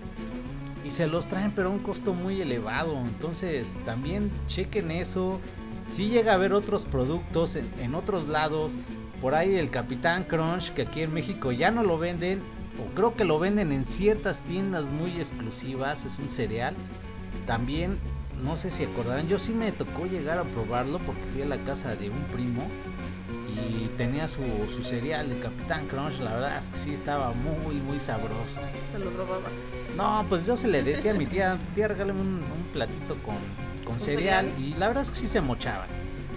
y se los traen pero a un costo muy elevado. Entonces también chequen eso. Si llega a haber otros productos en, en otros lados, por ahí el Capitán Crunch que aquí en México ya no lo venden o creo que lo venden en ciertas tiendas muy exclusivas, es un cereal. También no sé si acordarán, yo sí me tocó llegar a probarlo porque fui a la casa de un primo y tenía su, su cereal de Capitán Crunch, la verdad es que sí estaba muy muy sabroso. Se lo robaba. No, pues yo se le decía a mi tía, tía, regálame un, un platito con, con ¿Con cereal. cereal? Y la verdad es que sí se mochaban.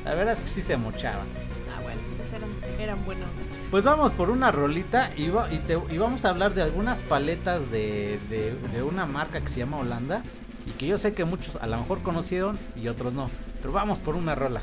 La verdad es que sí se mochaban. Ah, bueno, pues eran, eran buenos. Pues vamos por una rolita y, va- y, te- y vamos a hablar de algunas paletas de, de- de una marca que se llama Holanda. Y que yo sé que muchos a lo mejor conocieron y otros no. Pero vamos por una rola.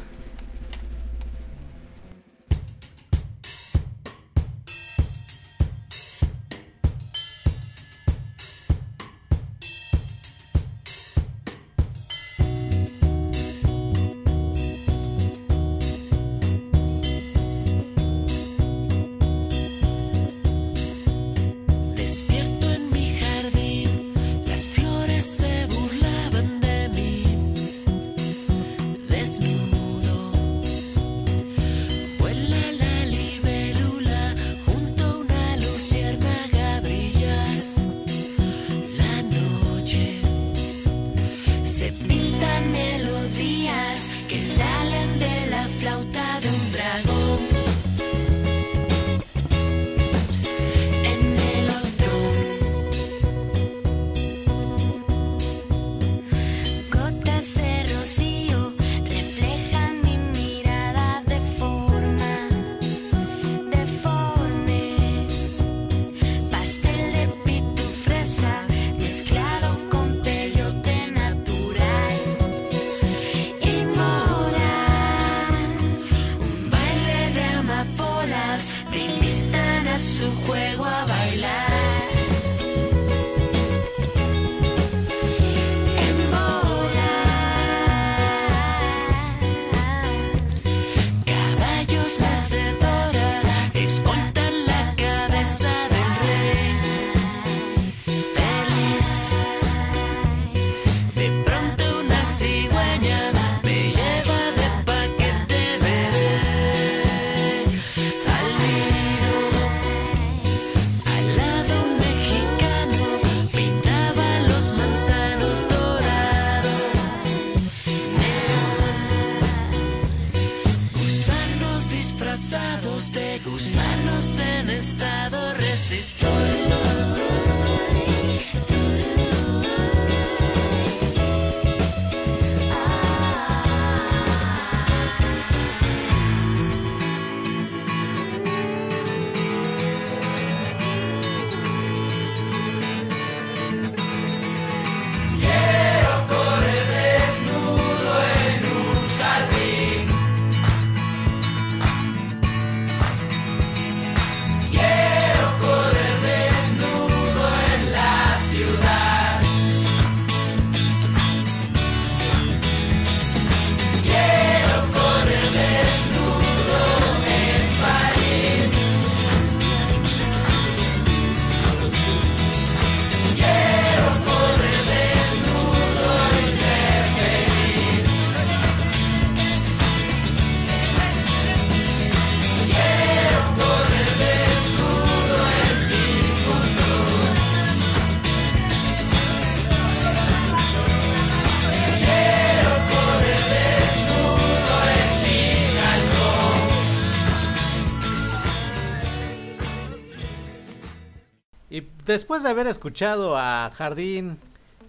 Después de haber escuchado a Jardín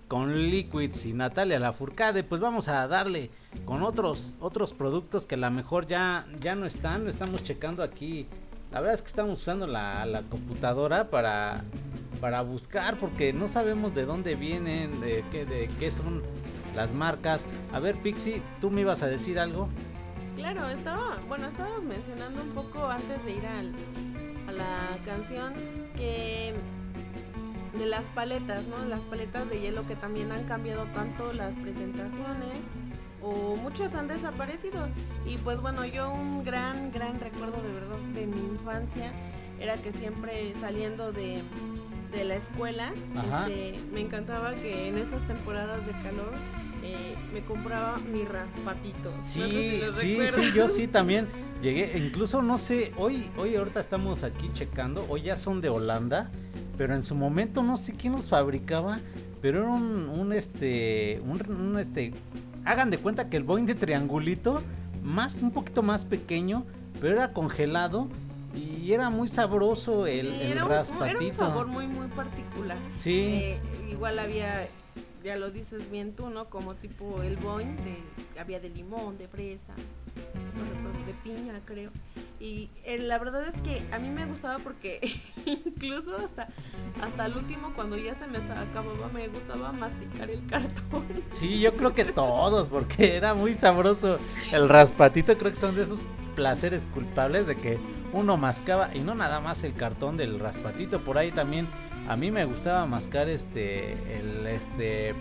con Liquids y Natalia Lafourcade, pues vamos a darle con otros otros productos que a lo mejor ya ya no están, lo estamos checando aquí. La verdad es que estamos usando la, la computadora para para buscar porque no sabemos de dónde vienen, de qué de qué son las marcas. A ver, Pixie, tú me ibas a decir algo. Claro, estaba, bueno, estábamos mencionando un poco antes de ir al, a la canción que de las paletas, ¿no? Las paletas de hielo que también han cambiado tanto las presentaciones o muchas han desaparecido. Y pues bueno, yo un gran, gran recuerdo de verdad de mi infancia era que siempre saliendo de, de la escuela, este, me encantaba que en estas temporadas de calor eh, me compraba mi raspatito. No sé si Sí, sí, sí, yo sí también llegué, incluso no sé, hoy, hoy ahorita estamos aquí checando, hoy ya son de Holanda, pero en su momento no sé quién los fabricaba, pero era un, un este, un, un, este, hagan de cuenta que el Boeing de triangulito, más, un poquito más pequeño, pero era congelado y era muy sabroso el, Sí, el era, un, era un sabor muy, muy particular. Sí. Eh, igual había, ya lo dices bien tú, ¿no? Como tipo el Boing, de, había de limón, de fresa, de piña, creo. Y eh, la verdad es que a mí me gustaba porque incluso hasta, hasta el último, cuando ya se me estaba acababa, me gustaba masticar el cartón. Sí, yo creo que todos, porque era muy sabroso el raspatito. Creo que son de esos placeres culpables de que uno mascaba y no nada más el cartón del raspatito. Por ahí también a mí me gustaba mascar este, el este,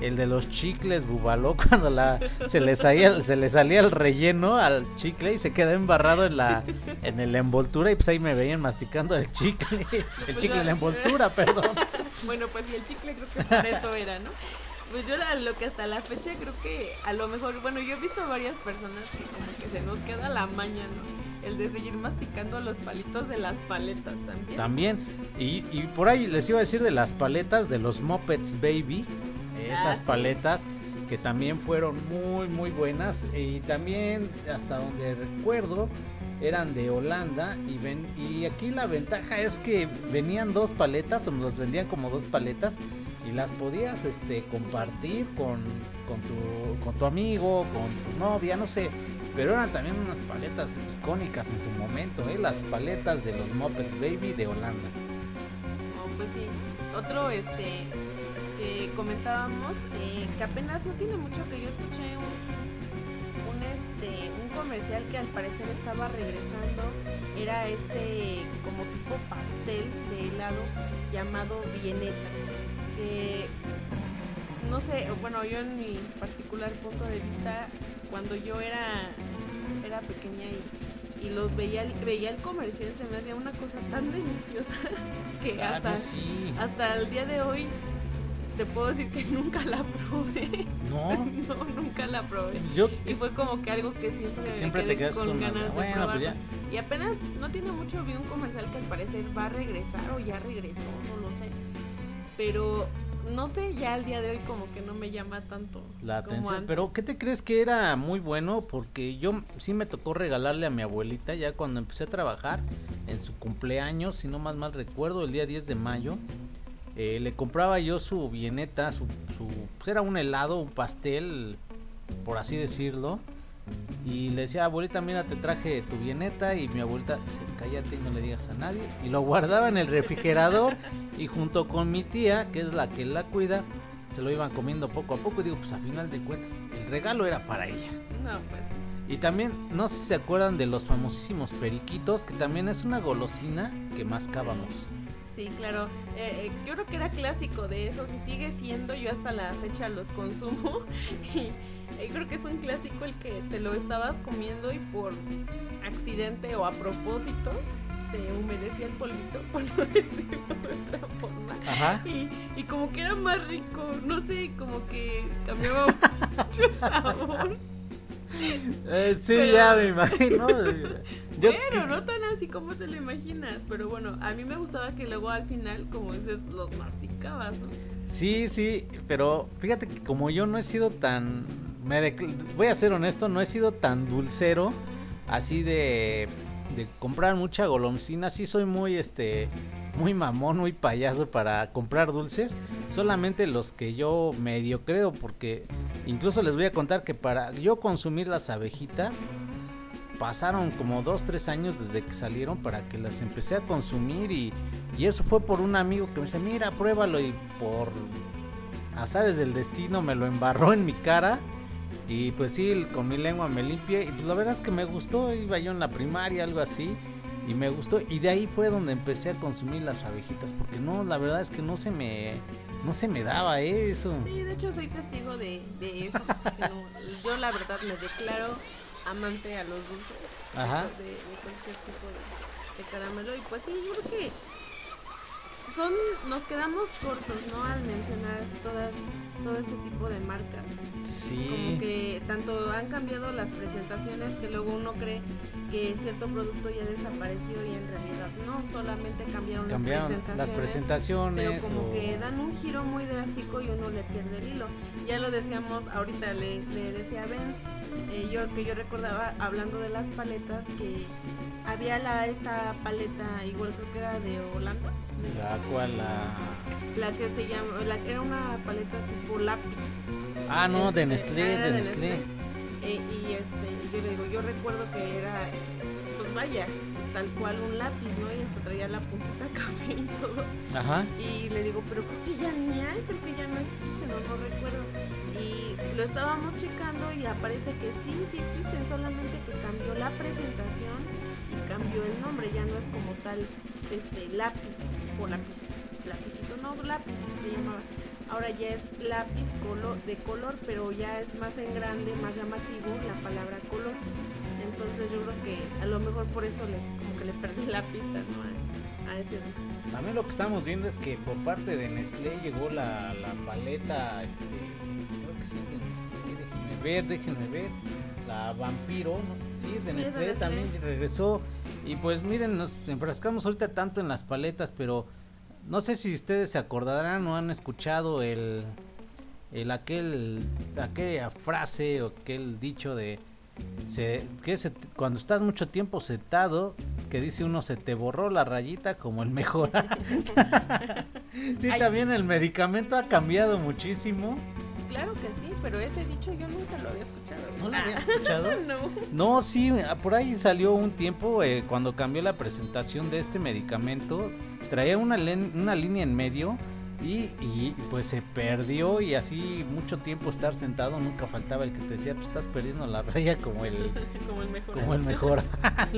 el de los chicles bubaló cuando la se le salía, se le salía el relleno al chicle y se quedaba embarrado en la, en el envoltura y pues ahí me veían masticando el chicle, el Pues chicle la- en la envoltura, perdón. bueno, pues y el chicle creo que por eso era, ¿no? Pues yo la- lo que hasta la fecha creo que a lo mejor, bueno, yo he visto a varias personas que como que se nos queda la maña, ¿no? El de seguir masticando los palitos de las paletas también. También, y, y por ahí les iba a decir de las paletas de los Muppets Baby, esas Ah, sí. paletas que también fueron muy muy buenas y también hasta donde recuerdo eran de Holanda y ven y aquí la ventaja es que venían dos paletas o nos vendían como dos paletas y las podías este compartir con, con tu con tu amigo, con tu novia, no sé, pero eran también unas paletas icónicas en su momento, ¿eh? las paletas de los Muppets Baby de Holanda. No, pues sí. Otro, este, que comentábamos, eh, que apenas no tiene mucho que yo escuché un, un, este, un comercial que al parecer estaba regresando. Era este, como tipo pastel de helado llamado Vieneta. Que, no sé, bueno, yo en mi particular punto de vista, cuando yo era, era pequeña y y los veía, veía el comercial, se me hacía una cosa tan deliciosa que hasta, sí. hasta el día de hoy te puedo decir que nunca la probé. No, no, nunca la probé. yo Y fue como que algo que siempre, Siempre me te quedas con ganas de bueno, pues probarlo. Y apenas no tiene mucho vi un comercial que al parecer va a regresar o ya regresó, no lo sé. Pero no sé, ya al día de hoy como que no me llama tanto la atención. Pero ¿qué te crees que era muy bueno? Porque yo sí me tocó regalarle a mi abuelita ya cuando empecé a trabajar en su cumpleaños, si no más mal recuerdo, el día 10 de mayo. Eh, le compraba yo su vieneta, su, su pues era un helado, un pastel, por así decirlo. Y le decía, abuelita, mira, te traje tu vieneta. Y mi abuelita dice, cállate y no le digas a nadie. Y lo guardaba en el refrigerador. y junto con mi tía, que es la que la cuida, se lo iban comiendo poco a poco. Y digo, pues a final de cuentas, el regalo era para ella. No, pues Y también, no sé si se acuerdan de los famosísimos periquitos, que también es una golosina que mascábamos. Sí, claro. Eh, eh, yo creo que era clásico de eso. Si sigue siendo, yo hasta la fecha los consumo. Y eh, creo que es un clásico el que te lo estabas comiendo y por accidente o a propósito se humedecía el polvito, por no decirlo de otra forma. Ajá. Y, y como que era más rico, no sé, como que cambiaba mucho sabor. Eh, sí, Pero- ya me imagino. Yo- Bueno, no tan así como te lo imaginas, pero bueno, a mí me gustaba que luego al final, como dices, los masticabas, ¿no? Sí, sí, pero fíjate que como yo no he sido tan, me voy a ser honesto, no he sido tan dulcero, así de, de comprar mucha golosina, sí soy muy, este, muy mamón, muy payaso para comprar dulces. Solamente los que yo medio creo, porque incluso les voy a contar que para yo consumir las abejitas, pasaron como 2, 3 años desde que salieron para que las empecé a consumir y, y eso fue por un amigo que me dice, mira, pruébalo y por azares del destino me lo embarró en mi cara. Y pues sí, con mi lengua me limpié. Y pues la verdad es que me gustó. Iba yo en la primaria, algo así. Y me gustó. Y de ahí fue donde empecé a consumir las abejitas. Porque no, la verdad es que no se me. No se me daba eso. Sí, de hecho soy testigo de, de eso. no- yo la verdad me declaro amante a los dulces. Ajá. De, de cualquier tipo de, de caramelo. Y pues sí, yo creo que son, nos quedamos cortos, ¿no? Al mencionar todas, todo este tipo de marcas. Como Sí. que tanto han cambiado las presentaciones que luego uno cree que cierto producto ya desapareció y en realidad no, solamente cambiaron, Cambiaron las las presentaciones. presentaciones. Pero como o- que dan un giro muy drástico y uno le pierde el hilo. Ya lo decíamos, ahorita le, le decía a Benz, eh, yo, que yo recordaba hablando de las paletas que había la esta paleta, igual creo que era de Holanda, de- La cual la. la que se llama, la que era una paleta tipo lápiz. Ah, no, de Este, Nestlé, ah, de de Nestlé. Eh, y este, yo le digo, yo recuerdo que era, pues vaya, tal cual un lápiz, ¿no? Y hasta traía la puntita café y todo. Ajá. Y le digo, pero creo que ya ni hay, creo que ya no existen, no, no recuerdo. Y lo estábamos checando y aparece que sí, sí existen, solamente que cambió la presentación y cambió el nombre, ya no es como tal este lápiz o lápiz, lapicito, no, lápiz se llamaba. Ahora ya es lápiz color, de color, pero ya es más en grande, más llamativo la palabra color. Entonces yo creo que a lo mejor por eso le, como que le perdí la pista ¿no? a, ese. También lo que estamos viendo es que por parte de Nestlé llegó la, la paleta, este, creo que sí de Nestlé, déjenme ver, déjenme ver, la Vampiro, ¿no? Sí, de Sí, Nestlé, también regresó. Y pues miren, nos enfrascamos ahorita tanto en las paletas, pero no sé si ustedes se acordarán o han escuchado el, el aquel, aquella frase o aquel dicho de se, que se- cuando estás mucho tiempo sentado, que dice uno se te borró la rayita como el mejor. sí, Ay. también el medicamento ha cambiado muchísimo. Claro que sí, pero ese dicho yo nunca lo había. ¿No lo habías escuchado? no. No, sí, por ahí salió un tiempo eh, cuando cambió la presentación de este medicamento, traía una, una línea en medio y, y, pues se perdió y así mucho tiempo estar sentado nunca faltaba el que te decía, pues estás perdiendo la raya como el, como el mejor. como el mejor.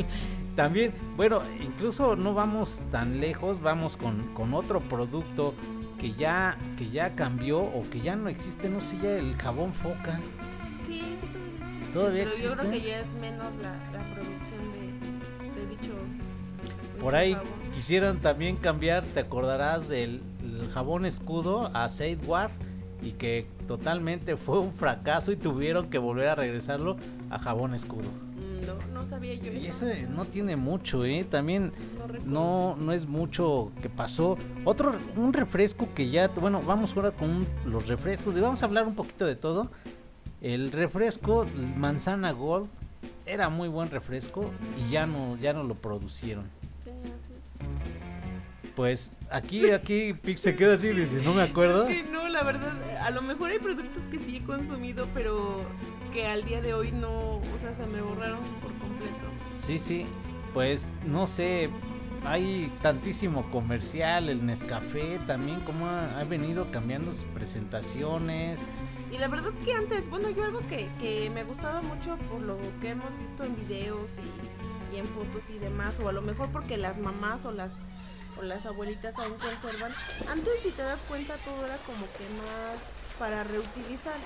También, bueno, incluso no vamos tan lejos, vamos con, con otro producto que ya, que ya cambió o que ya no existe, no sé, ya el jabón foca. Sí, sí, todavía existe. ¿Todavía pero yo creo existe? que ya es menos la, la producción de, de dicho. Por ahí jabón. quisieron también cambiar, te acordarás del el jabón escudo a War y que totalmente fue un fracaso y tuvieron que volver a regresarlo a jabón escudo. Mm, No, no sabía yo Y eso. ese no tiene mucho, ¿eh? También No no, no es mucho que pasó. Otro, un refresco que ya, bueno, vamos ahora con un- los refrescos y vamos a hablar un poquito de todo. El refresco manzana gold era muy buen refresco y ya no, ya no lo producieron. Sí. Pues aquí, aquí Pix se queda así y dice, no me acuerdo. Es que no, la verdad, a lo mejor hay productos que sí he consumido, pero que al día de hoy no, o sea, se me borraron por completo. Sí, sí, pues no sé, hay tantísimo comercial, el Nescafé también, como ha, ha venido cambiando sus presentaciones. Y la verdad que antes, bueno, yo algo que, que me gustaba mucho por lo que hemos visto en videos y, y en fotos y demás, o a lo mejor porque las mamás o las o las abuelitas aún conservan. Antes, si te das cuenta, todo era como que más para reutilizar.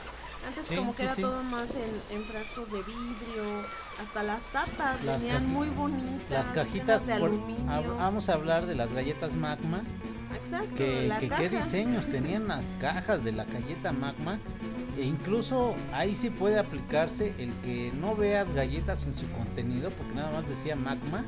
Antes Sí, como que sí, era sí. todo más en, en frascos de vidrio, hasta las tapas Las venían muy bonitas. Las cajitas, de por- aluminio. vamos a hablar de las galletas Magma, Exacto, que, la que caja. qué diseños tenían las cajas de la galleta Magma. E incluso ahí sí puede aplicarse el que no veas galletas en su contenido, porque nada más decía Magma,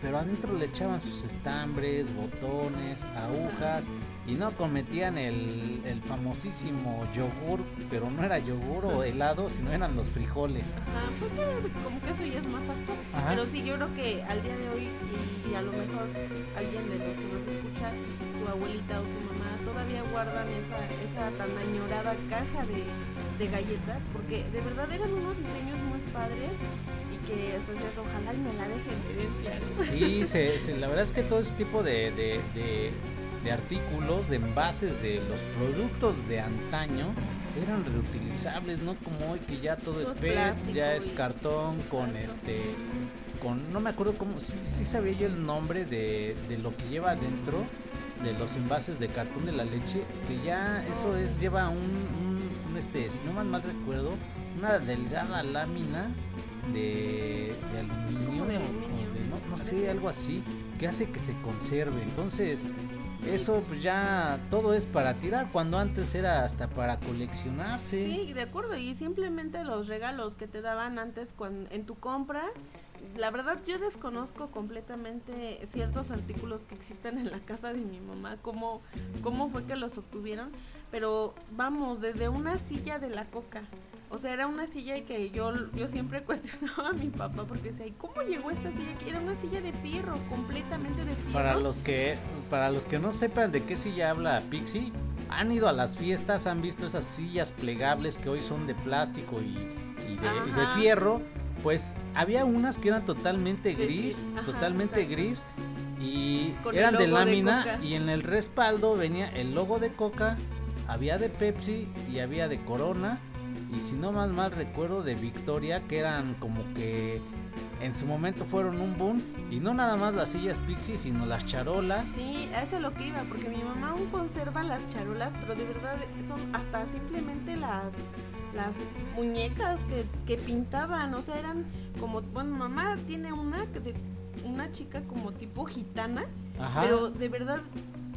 pero adentro le echaban sus estambres, botones, agujas, y no cometían el, el famosísimo yogur, pero no era yogur o helado, sino eran los frijoles. Ajá, pues como que eso ya es más. Ajá. Pero sí, yo creo que al día de hoy, y a lo mejor alguien de los que nos escucha, su abuelita o su mamá, todavía guardan esa, esa tan añorada caja de, de galletas, porque de verdad eran unos diseños muy padres y que decías, ojalá y me la dejen herencia. Sí, se- se- la verdad es que todo ese tipo de, de- de- de artículos, de envases de los productos de antaño eran reutilizables, no como hoy que ya todo es PET, ya es cartón con este con no me acuerdo cómo sí, sí sabía yo el nombre de, de lo que lleva adentro de los envases de cartón de la leche que ya eso es lleva un, un- un, este si no mal mal recuerdo una delgada lámina de, de aluminio, de o- de- no, no sé algo así que hace que se conserve. Entonces eso pues ya todo es para tirar cuando antes era hasta para coleccionarse Sí, de acuerdo. Y simplemente los regalos que te daban antes cuando, en tu compra, la verdad yo desconozco completamente ciertos artículos que existen en la casa de mi mamá, cómo, cómo fue que los obtuvieron. Pero vamos, desde una silla de la coca. O sea, era una silla que yo, yo siempre cuestionaba a mi papá porque decía, ¿y cómo llegó esta silla aquí? Era una silla de fierro, completamente de fierro. Para los que para los que no sepan de qué silla habla Pixie, han ido a las fiestas, han visto esas sillas plegables que hoy son de plástico y, y de, y de Ajá. fierro, pues había unas que eran totalmente gris, totalmente gris y Con eran de lámina y en el respaldo venía el logo de Coca, había de Pepsi y había de Corona y si no mal mal recuerdo de Victoria que eran como que en su momento fueron un boom y no nada más las sillas Pixie sino las charolas Sí, a eso es lo que iba, porque mi mamá aún conserva las charolas, pero de verdad son hasta simplemente las las muñecas que, que pintaban, o sea, eran como, bueno, mamá tiene una que de una chica como tipo gitana, Ajá. pero de verdad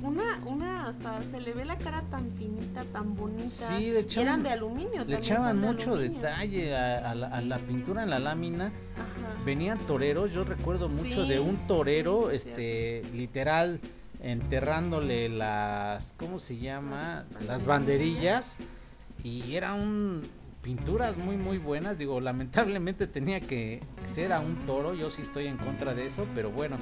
una una hasta se le ve la cara tan finita, tan bonita. Sí, le echaban- eran de aluminio. Le echaban de mucho detalle a, a la, a la pintura en la lámina. Ajá. Venían toreros, yo recuerdo mucho Sí, de un torero, sí, este, literal, enterrándole las, ¿cómo se llama? Las banderillas. Y eran pinturas muy, muy buenas. Digo, lamentablemente tenía que ser a un toro, yo sí estoy en contra de eso, pero bueno,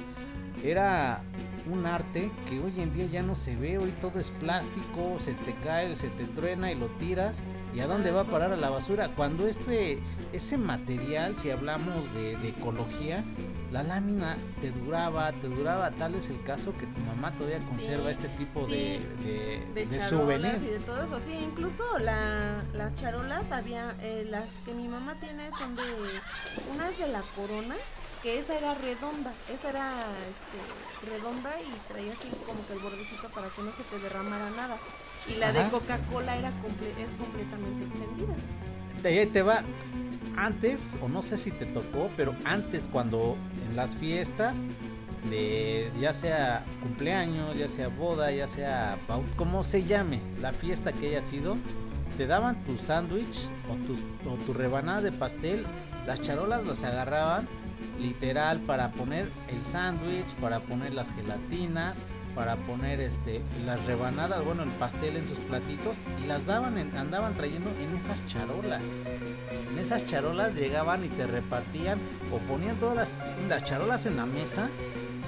era un arte que hoy en día ya no se ve, hoy todo es plástico, se te cae, se te truena y lo tiras. ¿Y a dónde va a parar a la basura? Cuando ese, ese material, si hablamos de, de ecología, la lámina te duraba, te duraba, tal es el caso que tu mamá todavía conserva Sí, este tipo sí, de, de, de, y de todo eso. Sí, incluso la, las charolas había, eh, las que mi mamá tiene son de unas de la corona, que esa era redonda, esa era este, redonda y traía así como que el bordecito para que no se te derramara nada. Y la de Ajá. Coca-Cola era comple- es completamente extendida. De ahí te va. Antes, o no sé si te tocó, pero antes cuando en las fiestas de ya sea cumpleaños, ya sea boda, ya sea como se llame, la fiesta que haya sido, te daban tu sándwich o, o tu rebanada de pastel, las charolas las agarraban literal para poner el sándwich, para poner las gelatinas, para poner este las rebanadas, bueno, el pastel en sus platitos y las daban en- andaban trayendo en esas charolas. En esas charolas llegaban y te repartían o ponían todas las, las charolas en la mesa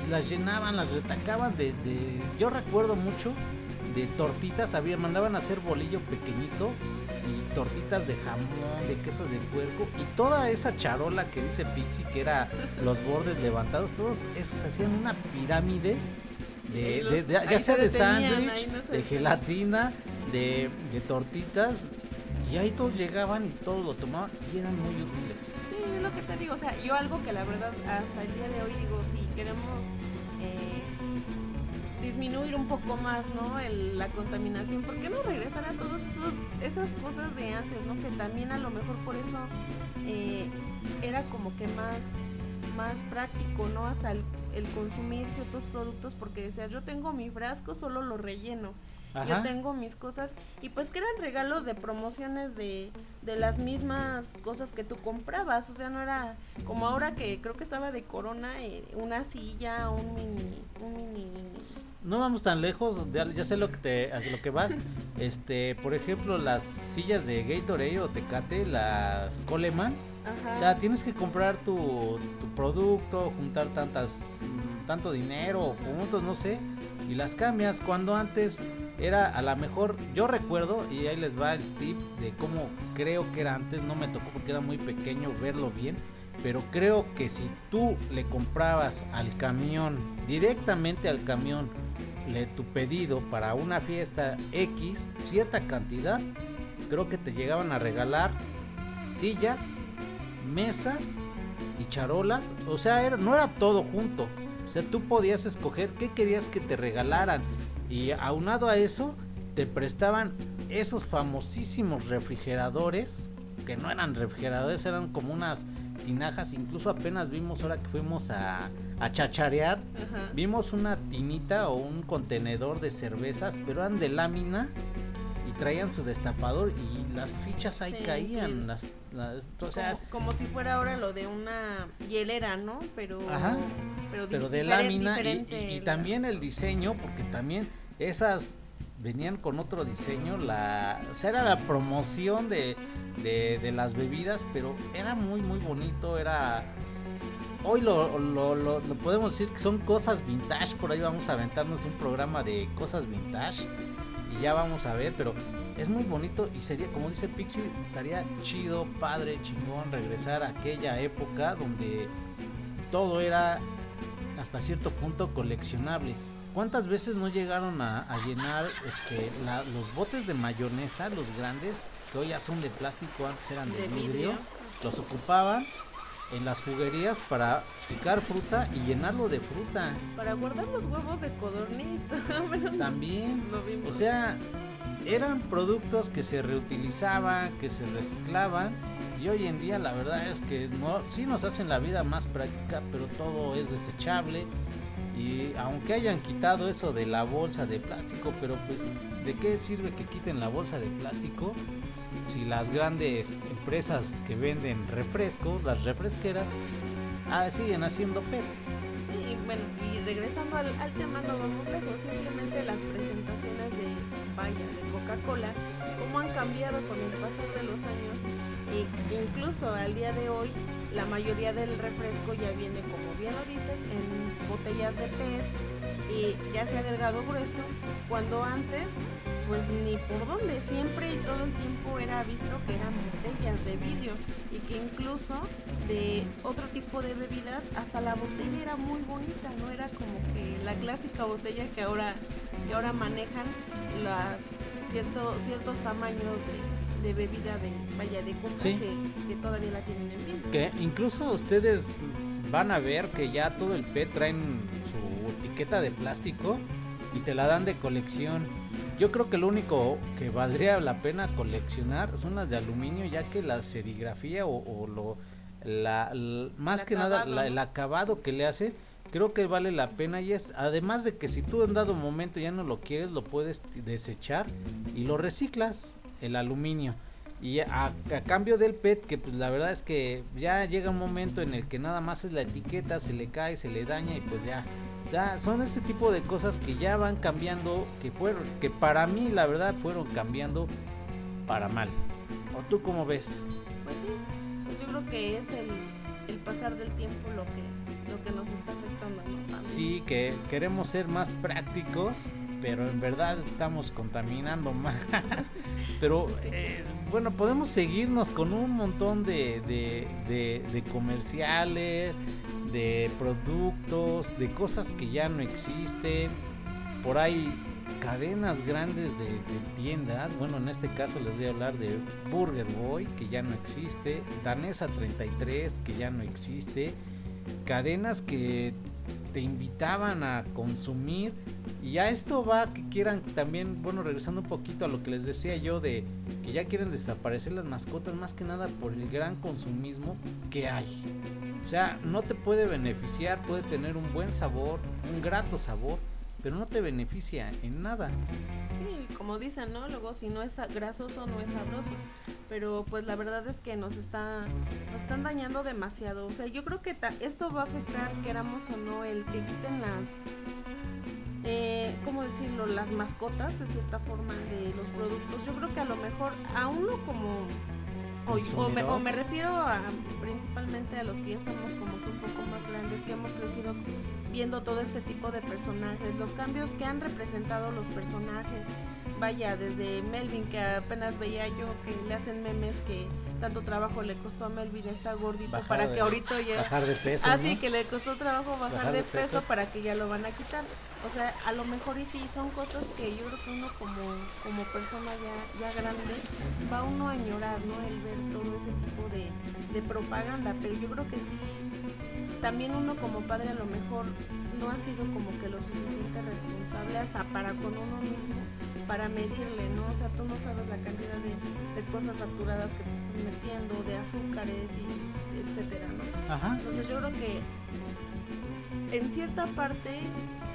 y las llenaban, las retacaban de, de- yo recuerdo mucho de tortitas, había mandaban a hacer bolillo pequeñito y tortitas de jamón, de queso de puerco y toda esa charola que dice Pixie que era los bordes levantados, todos esos hacían una pirámide de, Y los- de- de- ahí ya se sea de sándwich, no de gelatina, de, de tortitas y ahí todos llegaban y todos lo tomaban y eran muy útiles. Sí, es lo que te digo, o sea, yo algo que la verdad hasta el día de hoy digo, si queremos eh, disminuir un poco más, ¿no? El- la contaminación, ¿por qué no regresar a todas esas cosas de antes, ¿no? Que también a lo mejor por eso eh, era como que más, más práctico, ¿no? Hasta el, el consumir ciertos productos, porque decías, yo tengo mi frasco, solo lo relleno. Ajá. yo tengo mis cosas y pues que eran regalos de promociones de, de las mismas cosas que tú comprabas, o sea, no era como ahora que creo que estaba de Corona eh, una silla, un mini, un mini, No vamos tan lejos, ya, ya sé lo que te, a lo que vas. Este, por ejemplo, las sillas de Gatorade o Tecate, las Coleman. ajá, O sea, tienes que comprar tu, tu producto, juntar tantas, tanto dinero o puntos, no sé, y las cambias. Cuando antes era a lo mejor, yo recuerdo, y ahí les va el tip de cómo creo que era antes, no me tocó porque era muy pequeño verlo bien, pero creo que si tú le comprabas al camión, directamente al camión, le, tu pedido para una fiesta X, cierta cantidad, creo que te llegaban a regalar sillas, mesas y charolas. O sea, era- no era todo junto. O sea, tú podías escoger qué querías que te regalaran. Y aunado a eso, te prestaban esos famosísimos refrigeradores, que no eran refrigeradores, eran como unas tinajas. Incluso apenas vimos ahora que fuimos a, a chacharear, ajá. vimos una tinita o un contenedor de cervezas, pero eran de lámina y traían su destapador y las fichas ahí Sí, caían. sí. Las, las- o sea, como, como si fuera ahora lo de una hielera, ¿no? Pero, Ajá. pero, pero de lámina y, también el diseño, porque también esas venían con otro diseño, la, o sea, era la promoción de, de, las bebidas, pero era muy, muy bonito, era... Hoy lo- lo podemos decir que son cosas vintage, por ahí vamos a aventarnos un programa de cosas vintage y ya vamos a ver, pero es muy bonito y sería, como dice Pixie, estaría chido, padre, chingón, regresar a aquella época donde todo era hasta cierto punto coleccionable. ¿Cuántas veces no llegaron a, a llenar este, la- los botes de mayonesa, los grandes, que hoy ya son de plástico, antes eran de, De vidrio, vidrio. los ocupaban en las juguerías para picar fruta y llenarlo de fruta? Para guardar los huevos de codorniz. Bueno, También, Lo vimos. o sea, eran productos que se reutilizaban, que se reciclaban. Y hoy en día la verdad es que no, sí nos hacen la vida más práctica, pero todo es desechable. Y aunque hayan quitado eso de la bolsa de plástico, pero pues ¿de qué sirve que quiten la bolsa de plástico si las grandes empresas que venden refrescos, las refresqueras, ah, siguen haciendo PET? Sí, bueno, y regresando al, al tema, no vamos lejos, simplemente las presentaciones de, vaya, de Coca-Cola, cómo han cambiado con el pasar de los años, e incluso al día de hoy, la mayoría del refresco ya viene, como bien lo dices, en botellas de PET, y ya sea delgado grueso, cuando antes, pues ni por dónde, siempre y todo el tiempo era visto que eran botellas de vidrio, y que incluso de otro tipo de bebidas, hasta la botella era muy bonita, no era como que la clásica botella que ahora, que ahora manejan las cierto, ciertos tamaños de, de bebida de vaya de Sí. que, que todavía la tienen en vidrio. Que incluso ustedes van a ver que ya todo el PET traen su etiqueta de plástico y te la dan de colección. Yo creo que lo único que valdría la pena coleccionar son las de aluminio, ya que la serigrafía o, o lo la, más El que nada el acabado que le hace, creo que vale la pena y es además de que si tú en dado momento ya no lo quieres, lo puedes desechar y lo reciclas el aluminio. Y a, a cambio del PET, que pues la verdad es que ya llega un momento en el que nada más es la etiqueta, se le cae, se le daña y pues ya. Ya son ese tipo de cosas que ya van cambiando, que fueron, que para mí la verdad fueron cambiando para mal. ¿O tú cómo ves? Pues sí, pues yo creo que es el, el pasar del tiempo lo que, lo que nos está afectando. Sí, que queremos ser más prácticos, pero en verdad estamos contaminando más. pero eh, bueno, podemos seguirnos con un montón de, de, de- de comerciales, de productos, de cosas que ya no existen. Por ahí cadenas grandes de, de tiendas. Bueno, en este caso les voy a hablar de Burger Boy, que ya no existe. Danesa 33, que ya no existe. Cadenas que te invitaban a consumir. Y a esto va que quieran también, bueno, regresando un poquito a lo que les decía yo de que ya quieren desaparecer las mascotas, más que nada por el gran consumismo que hay. O sea, no te puede beneficiar, puede tener un buen sabor, un grato sabor, pero no te beneficia en nada. Sí, como dicen, ¿no? Luego si no es grasoso no es sabroso. Pero pues la verdad es que nos está nos están dañando demasiado. O sea, yo creo que ta- esto va a afectar, queramos o no, el que quiten las eh, ¿cómo decirlo? Las mascotas de cierta forma de los productos. Yo creo que a lo mejor a uno como o, me, o me refiero a, principalmente a los que ya estamos como que un poco más grandes, que hemos crecido viendo todo este tipo de personajes, los cambios que han representado los personajes. Vaya, desde Melvin, que apenas veía yo que le hacen memes que tanto trabajo le costó a Melvin estar gordito Bajar para de- que ahorita ya... bajar de peso, Así ¿no? que le costó trabajo bajar, Bajar de, de peso, peso. para que ya lo van a quitar. O sea, a lo mejor y sí, son cosas que yo creo que uno como, como persona ya, ya grande va uno a añorar, ¿no? El ver todo ese tipo de, de propaganda, pero yo creo que sí, también uno como padre a lo mejor no ha sido como que lo suficiente responsable hasta para con uno mismo, para medirle, ¿no? O sea, tú no sabes la cantidad de, de cosas saturadas que te estás metiendo, de azúcares y etcétera, ¿no? Ajá. Entonces yo creo que en cierta parte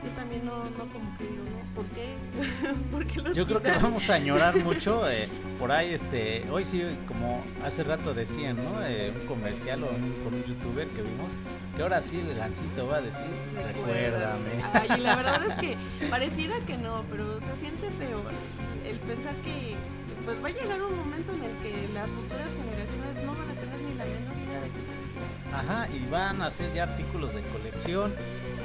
yo también no, no como que digo, ¿no? ¿Por qué? ¿Por qué los Yo creo que vamos a añorar mucho eh, por ahí, este, hoy sí, como hace rato decían, ¿no? Eh, un comercial o un, con un youtuber que vimos, que ahora sí el gancito va a decir, recuérdame. Ay, y la verdad es que pareciera que no, pero se siente feo el pensar que pues va a llegar un momento en el que las futuras generaciones no Ajá, y van a hacer ya artículos de colección.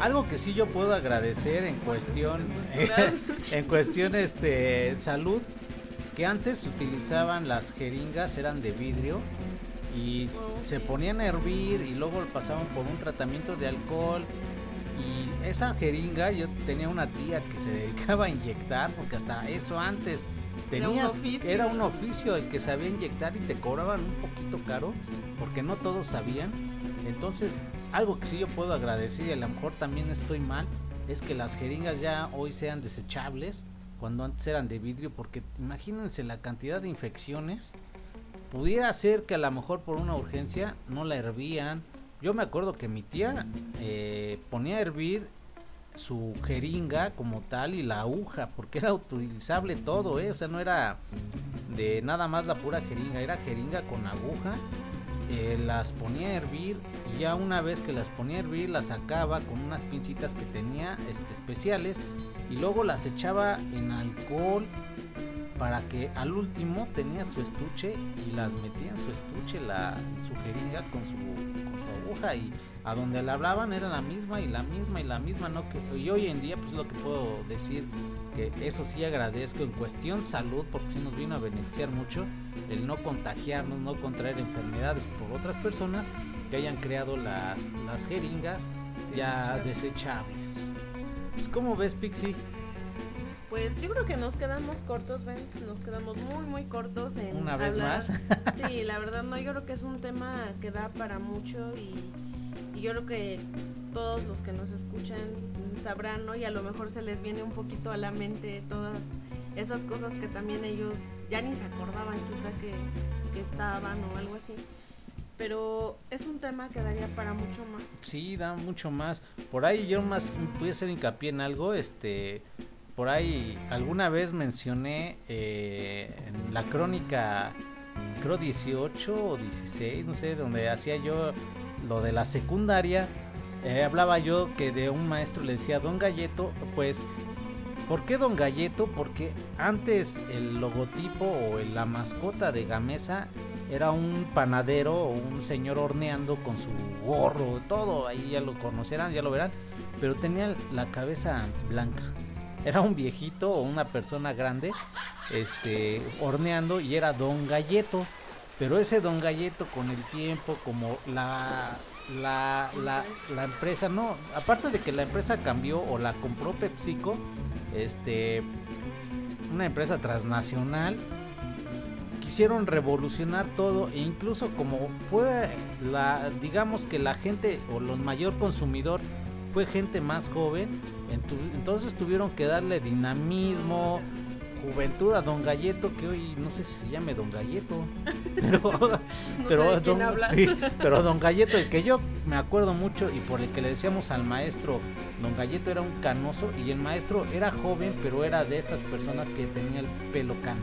Algo que sí yo puedo agradecer en cuestión, en cuestión este salud, que antes utilizaban las jeringas, eran de vidrio y se ponían a hervir y luego pasaban por un tratamiento de alcohol. Y esa jeringa yo tenía una tía que se dedicaba a inyectar porque hasta eso antes Era un tenías era un oficio el que sabía inyectar y te cobraban un poquito caro porque no todos sabían entonces algo que sí yo puedo agradecer y a lo mejor también estoy mal es que las jeringas ya hoy sean desechables cuando antes eran de vidrio porque imagínense la cantidad de infecciones pudiera ser que a lo mejor por una urgencia no la hervían. Yo me acuerdo que mi tía eh, ponía a hervir su jeringa como tal y la aguja, porque era utilizable todo, ¿eh? o sea, no era de nada más la pura jeringa, era jeringa con aguja. Eh, las ponía a hervir y ya una vez que las ponía a hervir las sacaba con unas pincitas que tenía este, especiales y luego las echaba en alcohol para que al último tenía su estuche y las metía en su estuche la su jeringa con su aguja y a donde la hablaban era la misma y la misma y la misma no que y hoy en día pues lo que puedo decir que eso sí agradezco en cuestión salud porque sí nos vino a beneficiar mucho el no contagiarnos no contraer enfermedades por otras personas que hayan creado las las jeringas ya desechables pues cómo ves Pixie Pues yo creo que nos quedamos cortos, Vince, nos quedamos muy muy cortos en Una vez hablar. más. Sí, la verdad no, yo creo que es un tema que da para mucho y, y yo creo que todos los que nos escuchan sabrán, ¿no? Y a lo mejor se les viene un poquito a la mente todas esas cosas que también ellos ya ni se acordaban quizá que, que estaban o algo así. Pero es un tema que daría para mucho más. Sí, da mucho más. Por ahí yo más pude hacer hincapié en algo, este, por ahí alguna vez mencioné eh, en la crónica, creo 18 o 16, no sé, donde hacía yo lo de la secundaria, eh, hablaba yo que de un maestro le decía, Don Galleto, pues, ¿por qué Don Galleto? Porque antes el logotipo o la mascota de Gamesa era un panadero o un señor horneando con su gorro, todo, ahí ya lo conocerán, ya lo verán, pero tenía la cabeza blanca. Era un viejito o una persona grande, este, horneando y era Don Galleto. Pero ese Don Galleto con el tiempo, como la, la, la, la empresa, no, aparte de que la empresa cambió o la compró PepsiCo, este, una empresa transnacional, quisieron revolucionar todo e incluso como fue la digamos que la gente o los mayor consumidor fue gente más joven entonces tuvieron que darle dinamismo juventud a Don Galleto, que hoy no sé si se llame Don Galleto, pero, quién don, sí, pero Don Galleto, el que yo me acuerdo mucho y por el que le decíamos al maestro, Don Galleto era un canoso y el maestro era joven, pero era de esas personas que tenía el pelo cano.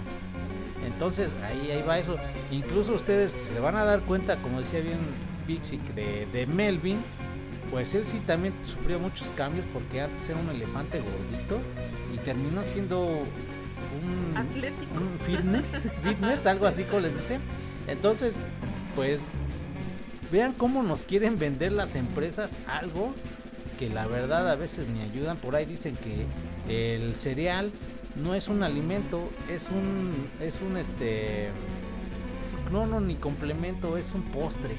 Entonces ahí, ahí va eso. Incluso ustedes se van a dar cuenta, como decía bien Pixie, de, de Melvin, pues él sí también sufrió muchos cambios porque antes era un elefante gordito y terminó siendo un, Atlético. un fitness, fitness, algo así como les dicen. Entonces, pues vean cómo nos quieren vender las empresas algo que la verdad a veces ni ayudan. Por ahí dicen que el cereal no es un alimento, es un es un este no no ni complemento, es un postre.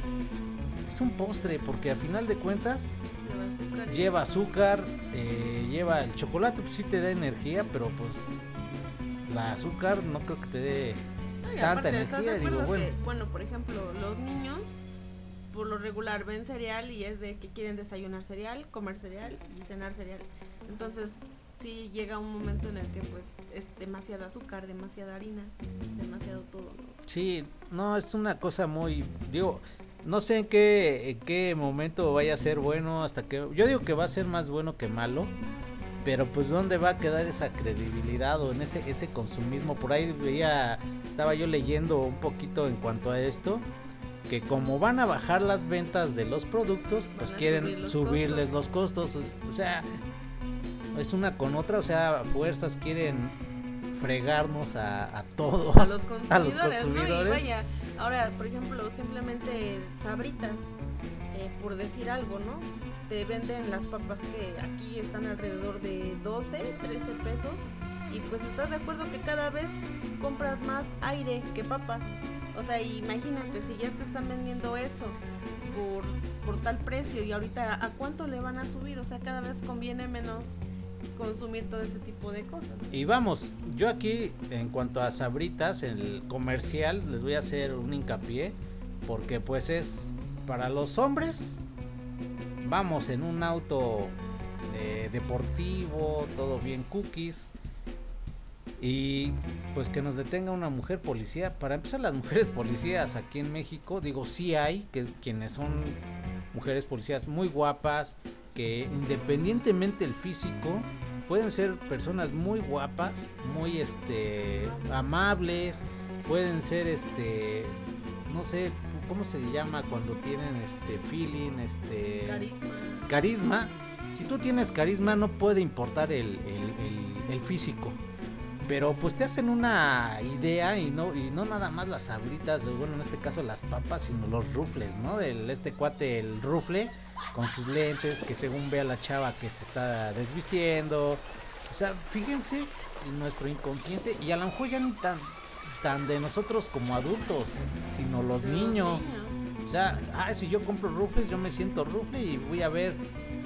Es un postre porque a final de cuentas Lleva azúcar y- lleva azúcar, eh, lleva el chocolate, pues sí te da energía, pero pues la azúcar no creo que te dé tanta aparte, ¿estás de energía. Digo, bueno, que, bueno, por ejemplo, los niños por lo regular ven cereal y es de que quieren desayunar cereal, comer cereal y cenar cereal. Entonces, sí llega un momento en el que pues es demasiada azúcar, demasiada harina, demasiado todo. sí, no, es una cosa muy, digo, no sé en qué, en qué momento vaya a ser bueno, hasta que, yo digo que va a ser más bueno que malo, pero pues dónde va a quedar esa credibilidad o en ese, ese consumismo, por ahí veía, estaba yo leyendo un poquito en cuanto a esto, que como van a bajar las ventas de los productos, pues quieren subir los subirles costos. los costos, o sea, es una con otra, o sea, fuerzas quieren fregarnos a, a todos, A los consumidores, a los ¿no? Y consumidores. vaya, ahora, por ejemplo, simplemente sabritas, por decir algo, ¿no? Te venden las papas que aquí están alrededor de 12, 13 pesos. Y pues estás de acuerdo que cada vez compras más aire que papas. O sea, imagínate, si ya te están vendiendo eso por, por tal precio y ahorita a cuánto le van a subir, o sea, cada vez conviene menos consumir todo ese tipo de cosas. Y vamos, yo aquí en cuanto a sabritas, el comercial, les voy a hacer un hincapié, porque pues es para los hombres, vamos en un auto eh, deportivo, todo bien cookies, y pues que nos detenga una mujer policía. Para empezar, las mujeres policías aquí en México, digo, sí hay, que quienes son mujeres policías muy guapas, que independientemente el físico, pueden ser personas muy guapas, muy este amables, pueden ser este no sé cómo se llama cuando tienen este feeling, este Carisma. carisma. Si tú tienes carisma no puede importar el, el- el- el físico. Pero pues te hacen una idea y no, y no nada más las sabritas, o bueno en este caso las papas, sino los rufles, ¿no? Del este cuate, el rufle, con sus lentes, que según ve a la chava que se está desvistiendo. O sea, fíjense en nuestro inconsciente y a lo mejor ya ni tan, tan de nosotros como adultos, sino los niños. niños. O sea, ah, si yo compro rufles, yo me siento rufle y voy a ver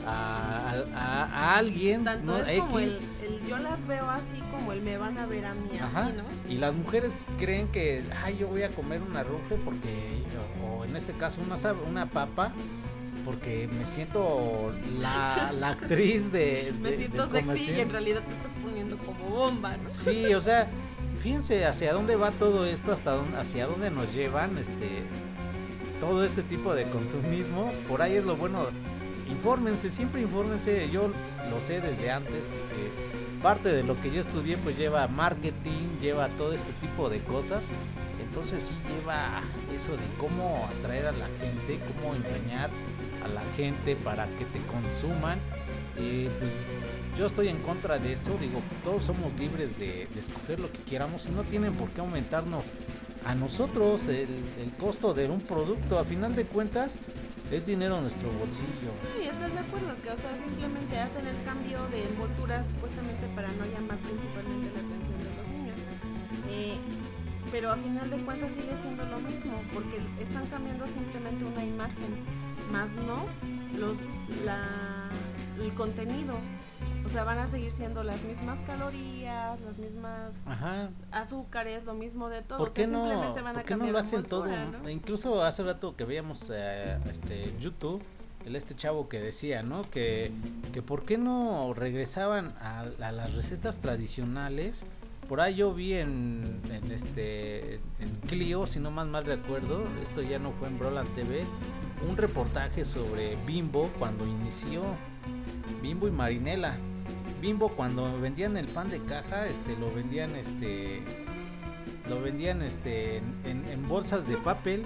a, a- a alguien, Tanto ¿no? es como X. el yo las veo así como el me van a ver a mí Ajá. así, ¿no? Y las mujeres creen que, ay, yo voy a comer una rufle porque, o, o en este caso una, una papa, porque me siento la, la actriz de... Me de- siento del sexy y en realidad te estás poniendo como bomba, ¿no? Sí, o sea, fíjense hacia dónde va todo esto, hasta hacia dónde nos llevan, este, todo este tipo de consumismo. Por ahí es lo bueno. Infórmense, siempre infórmense. Yo lo sé desde antes porque parte de lo que yo estudié pues lleva marketing, lleva todo este tipo de cosas. Entonces sí lleva eso de cómo atraer a la gente, cómo engañar a la gente para que te consuman. Y pues yo estoy en contra de eso, digo, todos somos libres de, escoger lo que queramos y no tienen por qué aumentarnos a nosotros el, costo de un producto. A final de cuentas, es dinero en nuestro bolsillo. Y estás de acuerdo que, o sea, simplemente hacen el cambio de envoltura supuestamente para no llamar principalmente la atención de los niños. Eh, pero a final de cuentas sigue siendo lo mismo, porque están cambiando simplemente una imagen, más no los la, el contenido. O sea, van a seguir siendo las mismas calorías, las mismas Ajá. azúcares, lo mismo de todo. ¿Por o qué sea, no, simplemente van a por qué no lo hacen todo? Incluso hace rato que veíamos eh, este YouTube, el este chavo que decía, ¿no? Que, que por qué no regresaban a, a las recetas tradicionales Por ahí yo vi en, en este en Clio, si no más mal recuerdo, esto ya no fue en Broland TV, un reportaje sobre Bimbo cuando inició Bimbo y Marinela. Bimbo cuando vendían el pan de caja, este lo vendían este lo vendían este en, bolsas de papel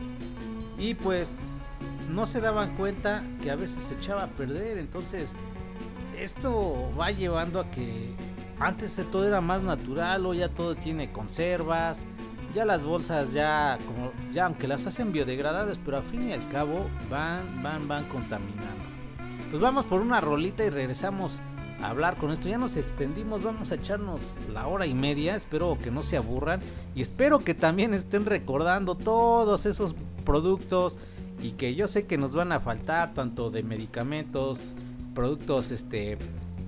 y pues no se daban cuenta que a veces se echaba a perder, entonces esto va llevando a que antes todo era más natural, o ya todo tiene conservas, ya las bolsas ya como ya aunque las hacen biodegradables, pero al fin y al cabo van van van contaminando. Pues vamos por una rolita y regresamos hablar con esto. Ya nos extendimos, vamos a echarnos la hora y media. Espero que no se aburran y espero que también estén recordando todos esos productos y que yo sé que nos van a faltar tanto de medicamentos, productos este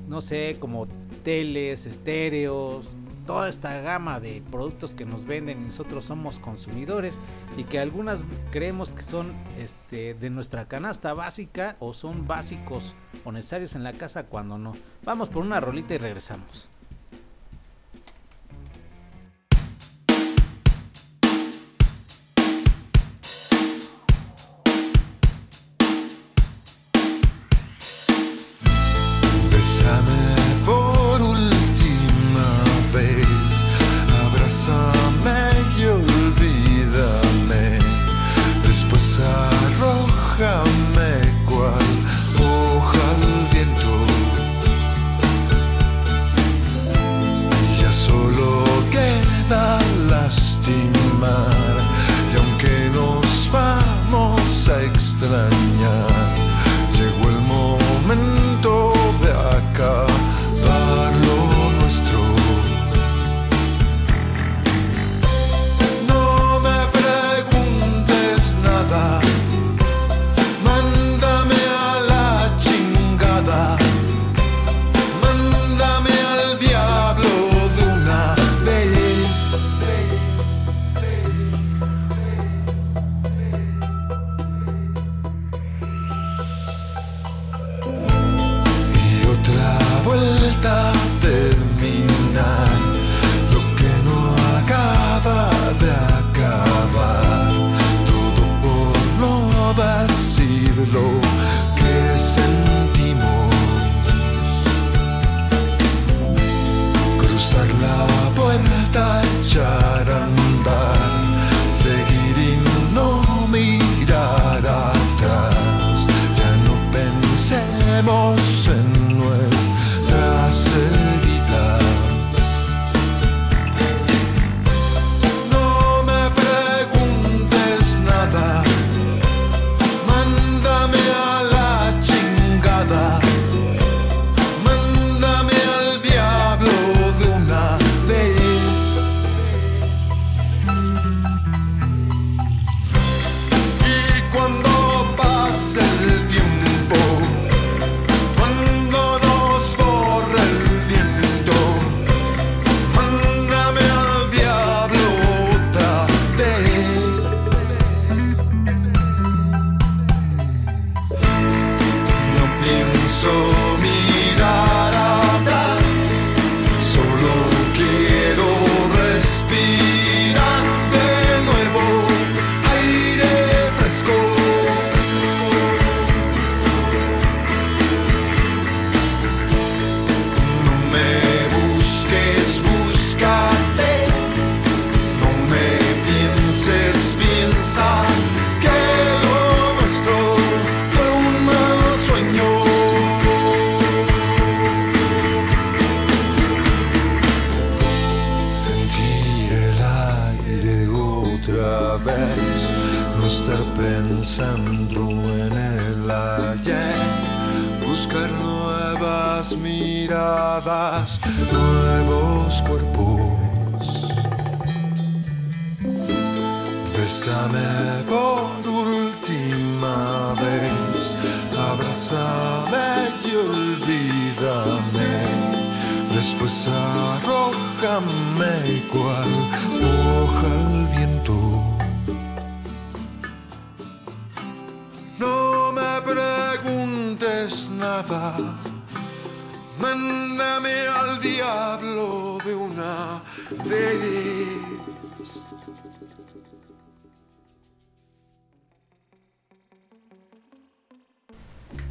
no sé, como teles, estéreos, toda esta gama de productos que nos venden y nosotros somos consumidores y que algunas creemos que son este de nuestra canasta básica o son básicos o necesarios en la casa cuando no. Vamos por una rolita y regresamos.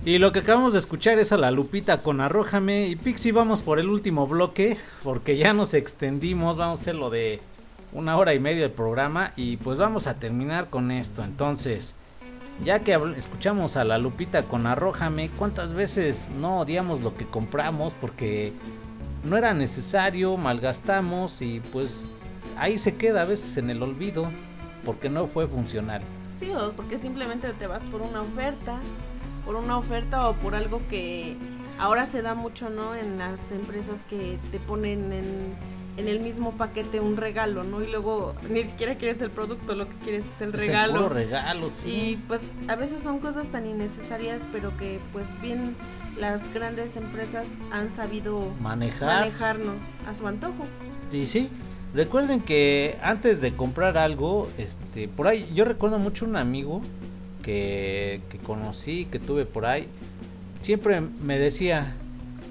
Y lo que acabamos de escuchar es a la Lupita con Arrójame. Y Pixie, vamos por el último bloque. Porque ya nos extendimos. Vamos a hacer lo de una hora y media del programa. Y pues vamos a terminar con esto. Entonces, ya que escuchamos a la Lupita con Arrójame, ¿cuántas veces no odiamos lo que compramos? Porque no era necesario, malgastamos. Y pues ahí se queda a veces en el olvido. Porque no fue funcional. Sí, o porque simplemente te vas por una oferta, por una oferta o por algo que ahora se da mucho, ¿no? En las empresas que te ponen en, en el mismo paquete un regalo, ¿no? Y luego ni siquiera quieres el producto, lo que quieres es el Es el regalo. puro regalo, sí. Y pues a veces son cosas tan innecesarias, pero que pues bien las grandes empresas han sabido Manejar. manejarnos a su antojo. Y sí, recuerden que antes de comprar algo, este, por ahí, yo recuerdo mucho un amigo que, conocí, que tuve por ahí, siempre me decía,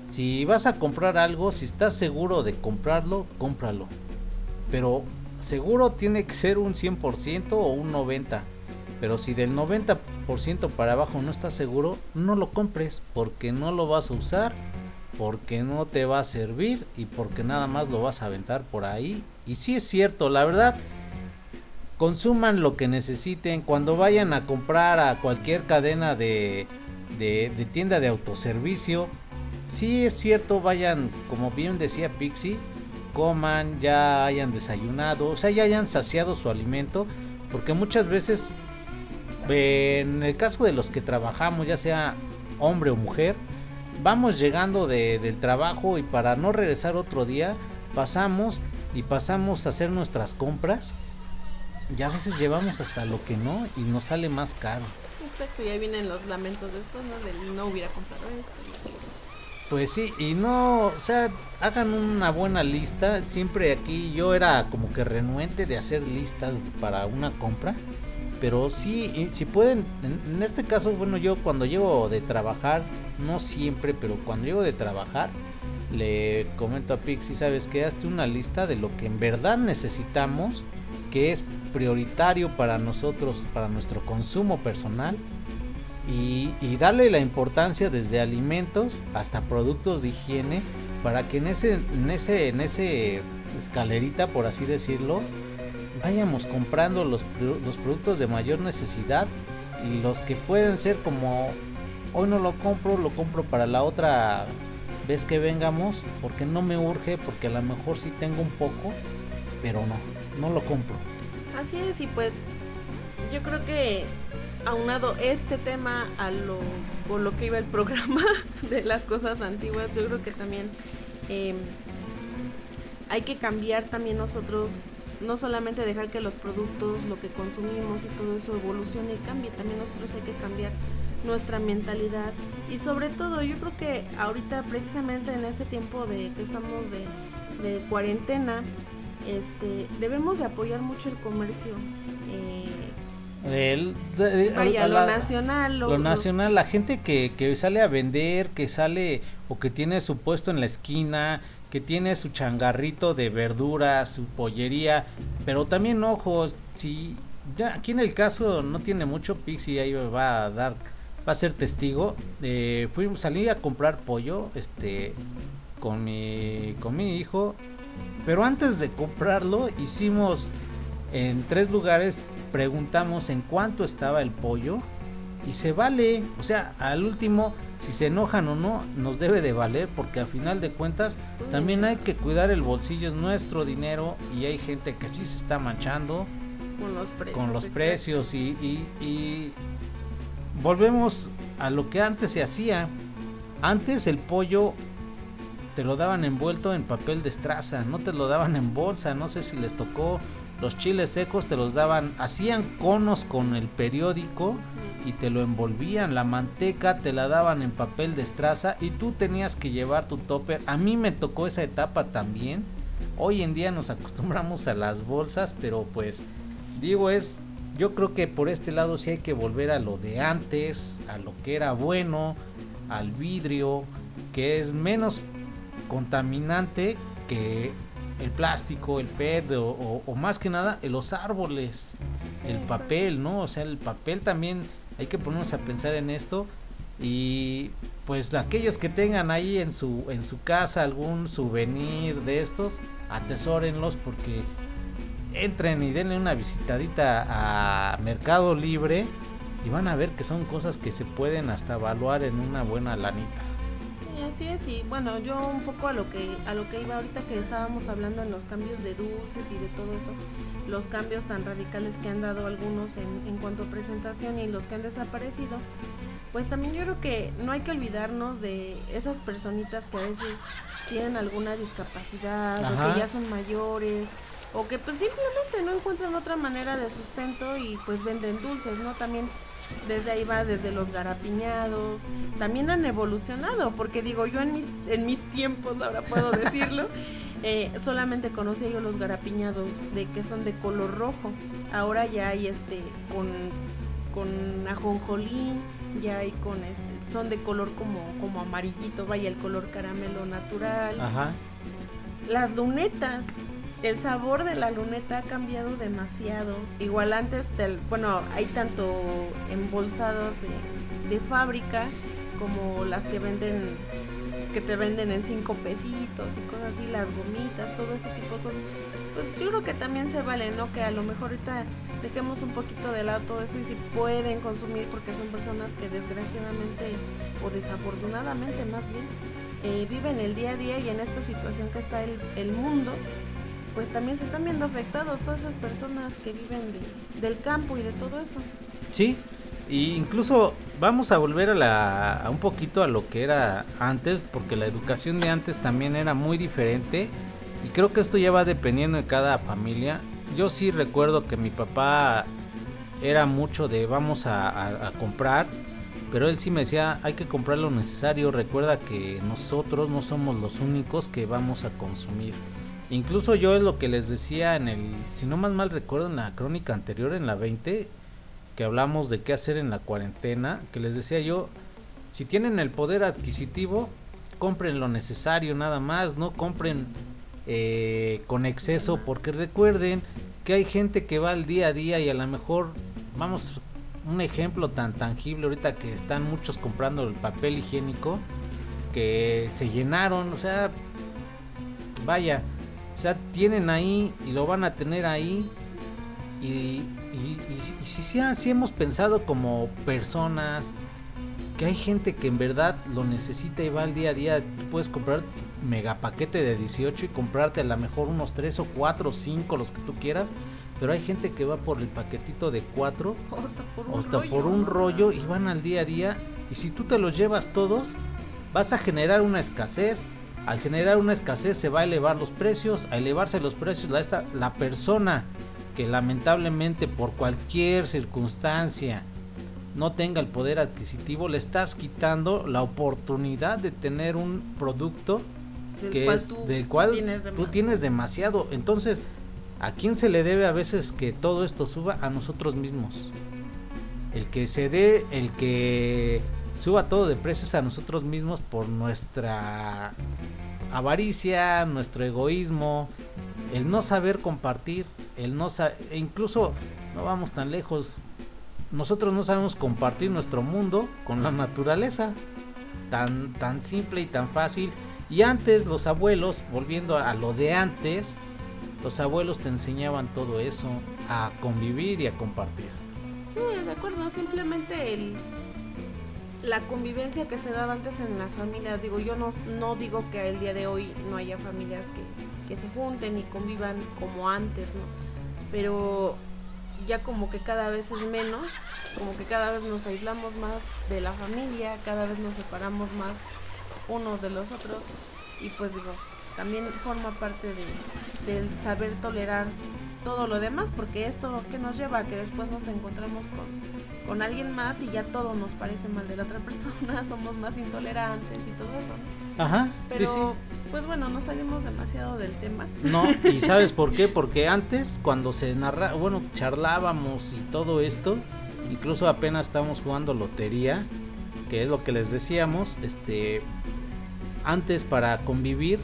si vas a comprar algo, si estás seguro de comprarlo, cómpralo. Pero seguro tiene que ser un 100% o un 90%. Pero si del 90% para abajo no estás seguro, no lo compres porque no lo vas a usar porque no te va a servir y porque nada más lo vas a aventar por ahí. Y sí es cierto, la verdad, consuman lo que necesiten. Cuando vayan a comprar a cualquier cadena de, de, tienda de autoservicio, sí es cierto, vayan, como bien decía Pixie, coman, ya hayan desayunado, o sea, ya hayan saciado su alimento, porque muchas veces, en el caso de los que trabajamos, ya sea hombre o mujer, vamos llegando de- del trabajo y para no regresar otro día, pasamos y pasamos a hacer nuestras compras. Y a veces llevamos hasta lo que no y nos sale más caro. Exacto, y ahí vienen los lamentos de esto, ¿no? Del no hubiera comprado esto. Pues sí, y no, o sea, hagan una buena lista. Siempre aquí yo era como que renuente de hacer listas para una compra. Pero sí, si pueden, en, en este caso, bueno, yo cuando llego de trabajar, no siempre, pero cuando llego de trabajar, le comento a Pixie, ¿sabes qué? Hazte una lista de lo que en verdad necesitamos, que es prioritario para nosotros, para nuestro consumo personal y, darle la importancia desde alimentos hasta productos de higiene para que en ese en ese en ese escalerita por así decirlo vayamos comprando los, los productos de mayor necesidad y los que pueden ser como hoy no lo compro lo compro para la otra vez que vengamos porque no me urge porque a lo mejor sí tengo un poco pero no no lo compro. Así es, y pues yo creo que aunado este tema a lo por lo que iba el programa de las cosas antiguas, yo creo que también eh, hay que cambiar también nosotros, no solamente dejar que los productos, lo que consumimos y todo eso evolucione y cambie, también nosotros hay que cambiar nuestra mentalidad. Y sobre todo yo creo que ahorita precisamente en este tiempo de que estamos de cuarentena este debemos de apoyar mucho el comercio eh, El- de- de- vaya a lo la- nacional Lo los- nacional, la gente que, que sale a vender, que sale o que tiene su puesto en la esquina, que tiene su changarrito de verduras, su pollería, pero también ojos, si ya aquí en el caso no tiene mucho Pixie ahí va a dar va a ser testigo, eh, fuimos salí a comprar pollo, este con mi con mi hijo, pero antes de comprarlo hicimos en tres lugares preguntamos en cuánto estaba el pollo y se vale, o sea, al último, si se enojan o no, nos debe de valer porque a final de cuentas también hay que cuidar el bolsillo, es nuestro dinero y hay gente que sí se está manchando con los precios con los precios y, y- y volvemos a lo que antes se hacía. Antes el pollo te lo daban envuelto en papel de estraza, no te lo daban en bolsa, no sé si les tocó. Los chiles secos te los daban, hacían conos con el periódico y te lo envolvían. La manteca te la daban en papel de estraza y tú tenías que llevar tu topper. A mí me tocó esa etapa también. Hoy en día nos acostumbramos a las bolsas, pero pues digo es, yo creo que por este lado sí hay que volver a lo de antes, a lo que era bueno, al vidrio, que es menos contaminante que el plástico, el PET o, o- o más que nada los árboles, el papel, ¿no? O sea, el papel también hay que ponernos a pensar en esto y pues aquellos que tengan ahí en su en su casa algún souvenir de estos, atesórenlos porque entren y denle una visitadita a Mercado Libre y van a ver que son cosas que se pueden hasta evaluar en una buena lanita. Sí, así es, y bueno, yo un poco a lo que a lo que iba ahorita que estábamos hablando en los cambios de dulces y de todo eso, los cambios tan radicales que han dado algunos en, en cuanto a presentación y los que han desaparecido, pues también yo creo que no hay que olvidarnos de esas personitas que a veces tienen alguna discapacidad o que ya son mayores o que pues simplemente no encuentran otra manera de sustento y pues venden dulces, ¿no? También desde ahí va, desde los garapiñados, también han evolucionado, porque digo, yo en mis, en mis tiempos, ahora puedo decirlo, eh, solamente conocía yo los garapiñados de que son de color rojo, ahora ya hay este con, con ajonjolí, ya hay con este, son de color como, como amarillito, vaya el color caramelo natural, Ajá. las lunetas. El sabor de la luneta ha cambiado demasiado. Igual antes, del, bueno, hay tanto embolsados de, de fábrica como las que venden, que te venden en cinco pesitos y cosas así, las gomitas, todo ese tipo de cosas. Pues yo creo que también se vale, ¿no? Que a lo mejor ahorita dejemos un poquito de lado todo eso y si pueden consumir porque son personas que desgraciadamente o desafortunadamente más bien eh, viven el día a día y en esta situación que está el, el mundo, pues también se están viendo afectados todas esas personas que viven de- del campo y de todo eso. Sí, y incluso vamos a volver a, la, a un poquito a lo que era antes, porque la educación de antes también era muy diferente y creo que esto ya va dependiendo de cada familia. Yo sí recuerdo que mi papá era mucho de vamos a, a- a comprar, pero él sí me decía hay que comprar lo necesario, recuerda que nosotros no somos los únicos que vamos a consumir. Incluso yo es lo que les decía en el, si no más mal recuerdo en la crónica anterior, en la 20, que hablamos de qué hacer en la cuarentena, que les decía yo, si tienen el poder adquisitivo, compren lo necesario nada más, no compren eh, con exceso, porque recuerden que hay gente que va al día a día y a lo mejor, vamos, un ejemplo tan tangible ahorita que están muchos comprando el papel higiénico, que se llenaron, o sea, vaya, sea, tienen ahí y lo van a tener ahí. Y, y, y- y si, ha- sí hemos pensado como personas que hay gente que en verdad lo necesita y va al día a día, tú puedes comprar mega paquete de 18 y comprarte a lo mejor unos 3 o 4 o 5 los que tú quieras, pero hay gente que va por el paquetito de 4 O hasta por o un hasta rollo. por un rollo y van al día a día. Y si tú te los llevas todos vas a generar una escasez al generar una escasez se va a elevar los precios a elevarse los precios la, esta, la persona que lamentablemente por cualquier circunstancia no tenga el poder adquisitivo le estás quitando la oportunidad de tener un producto Del que cual es tú del cual tienes tú tienes demasiado entonces ¿A quién se le debe a veces que todo esto suba? A nosotros mismos. El que se dé, el que suba todo de precios a nosotros mismos por nuestra avaricia, nuestro egoísmo, el no saber compartir, el no sa- e incluso no vamos tan lejos. Nosotros no sabemos compartir nuestro mundo con la naturaleza. Tan tan simple y tan fácil. Y antes los abuelos, volviendo a lo de antes, los abuelos te enseñaban todo eso, a convivir y a compartir. Sí, de acuerdo, simplemente el la convivencia que se daba antes en las familias, digo, yo no, no digo que el día de hoy no haya familias que, que se junten y convivan como antes, ¿no? Pero ya como que cada vez es menos, como que cada vez nos aislamos más de la familia, cada vez nos separamos más unos de los otros y pues digo, también forma parte de, del saber tolerar todo lo demás, porque esto que nos lleva a que después nos encontremos con, con alguien más y ya todo nos parece mal de la otra persona, somos más intolerantes y todo eso. ¿no? Ajá, Pero, sí, sí. pues bueno, no salimos demasiado del tema. No, y sabes por qué? Porque antes cuando se narra, bueno, charlábamos y todo esto, incluso apenas estábamos jugando lotería, que es lo que les decíamos, este antes para convivir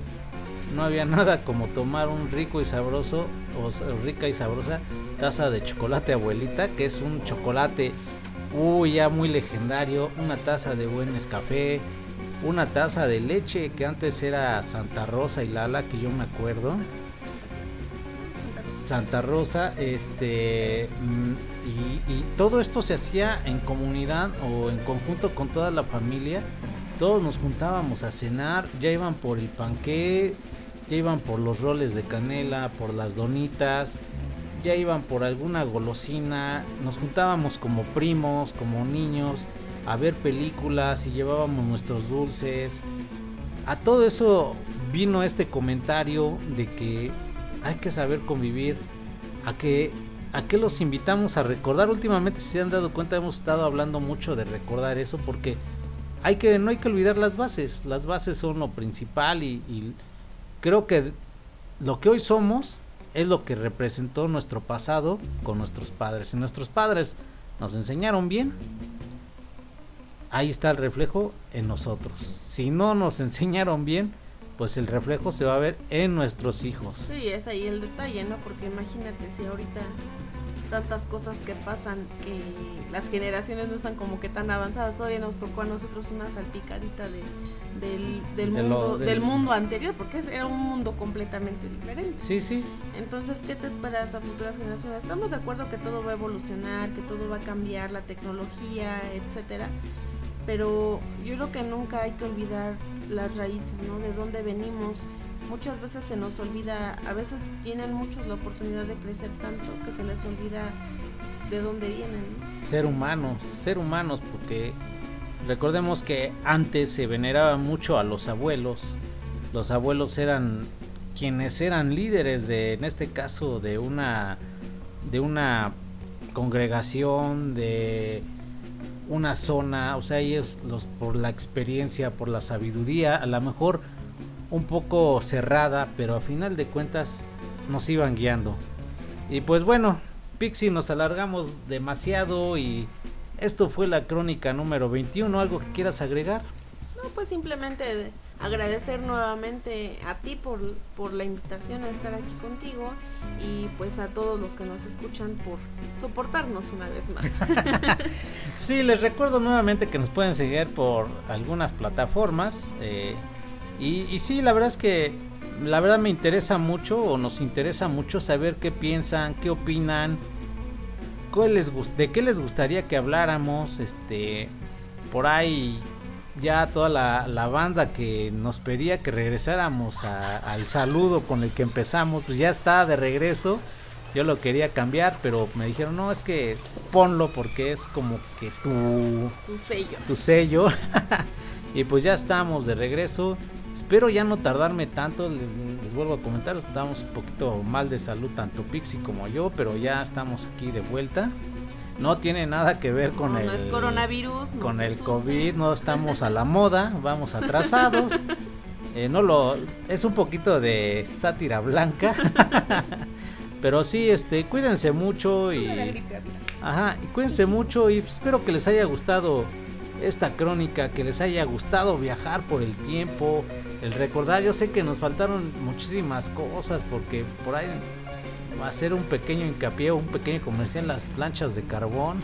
no había nada como tomar un rico y sabroso o rica y sabrosa taza de chocolate abuelita, que es un chocolate uy, ya muy legendario, una taza de buen café, una taza de leche que antes era Santa Rosa y Lala, que yo me acuerdo. Santa Rosa, este, mm, y, y todo esto se hacía en comunidad o en conjunto con toda la familia. Todos nos juntábamos a cenar, ya iban por el panqué, ya iban por los roles de canela, por las donitas, ya iban por alguna golosina, nos juntábamos como primos, como niños, a ver películas y llevábamos nuestros dulces. A todo eso vino este comentario de que hay que saber convivir, a que a que los invitamos a recordar. Últimamente si se han dado cuenta hemos estado hablando mucho de recordar eso porque hay que no hay que olvidar las bases. Las bases son lo principal y creo que lo que hoy somos es lo que representó nuestro pasado con nuestros padres. Si nuestros padres nos enseñaron bien, ahí está el reflejo en nosotros. Si no nos enseñaron bien, pues el reflejo se va a ver en nuestros hijos. Sí, es ahí el detalle, ¿no? Porque imagínate si ahorita tantas cosas que pasan que las generaciones no están como que tan avanzadas, todavía nos tocó a nosotros una salpicadita de, del, del, De lo- mundo, del- del mundo anterior, porque era un mundo completamente diferente. Sí, sí. Entonces, ¿qué te esperas a futuras generaciones? Estamos de acuerdo que todo va a evolucionar, que todo va a cambiar, la tecnología, etcétera. Pero yo creo que nunca hay que olvidar las raíces, ¿no? De dónde venimos. Muchas veces se nos olvida, a veces tienen muchos la oportunidad de crecer tanto que se les olvida de dónde vienen, ser humanos, ser humanos, porque recordemos que antes se veneraba mucho a los abuelos. Los abuelos eran quienes eran líderes de, en este caso, de una, de una congregación, de una zona, o sea, ellos los por la experiencia, por la sabiduría, a lo mejor un poco cerrada, pero a final de cuentas nos iban guiando. Y pues bueno, Pixie, nos alargamos demasiado y esto fue la crónica número 21. ¿Algo que quieras agregar? No, pues simplemente de- agradecer nuevamente a ti por, por la invitación a estar aquí contigo y pues a todos los que nos escuchan por soportarnos una vez más. Sí, les recuerdo nuevamente que nos pueden seguir por algunas plataformas. eh, y, y sí, la verdad es que la verdad me interesa mucho o nos interesa mucho saber qué piensan, qué opinan, cuál les de qué les gustaría que habláramos. Este, por ahí ya toda la, la banda que nos pedía que regresáramos a- al saludo con el que empezamos, pues ya está de regreso. Yo lo quería cambiar, pero me dijeron, no, es que ponlo porque es como que tu, tu sello. tu sello. y pues ya estamos de regreso. Espero ya no tardarme tanto, les, les vuelvo a comentar, estamos un poquito mal de salud, tanto Pixie como yo, pero ya estamos aquí de vuelta. No tiene nada que ver con no, el no es coronavirus, no con el asusten. COVID, no estamos a la moda, vamos atrasados. Eh, no lo es un poquito de sátira blanca. Pero sí, este, cuídense mucho y Ajá, y cuídense mucho y espero que les haya gustado esta crónica, que les haya gustado viajar por el tiempo, el recordar, yo sé que nos faltaron muchísimas cosas porque por ahí va a ser un pequeño hincapié, un pequeño comercial las planchas de carbón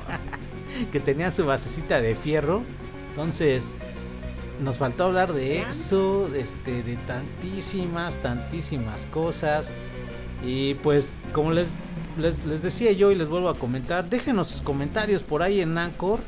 que tenían su basecita de fierro. Entonces, nos faltó hablar de eso, este, de tantísimas, tantísimas cosas. Y pues, como les, les, les decía yo y les vuelvo a comentar, déjenos sus comentarios por ahí en Anchor.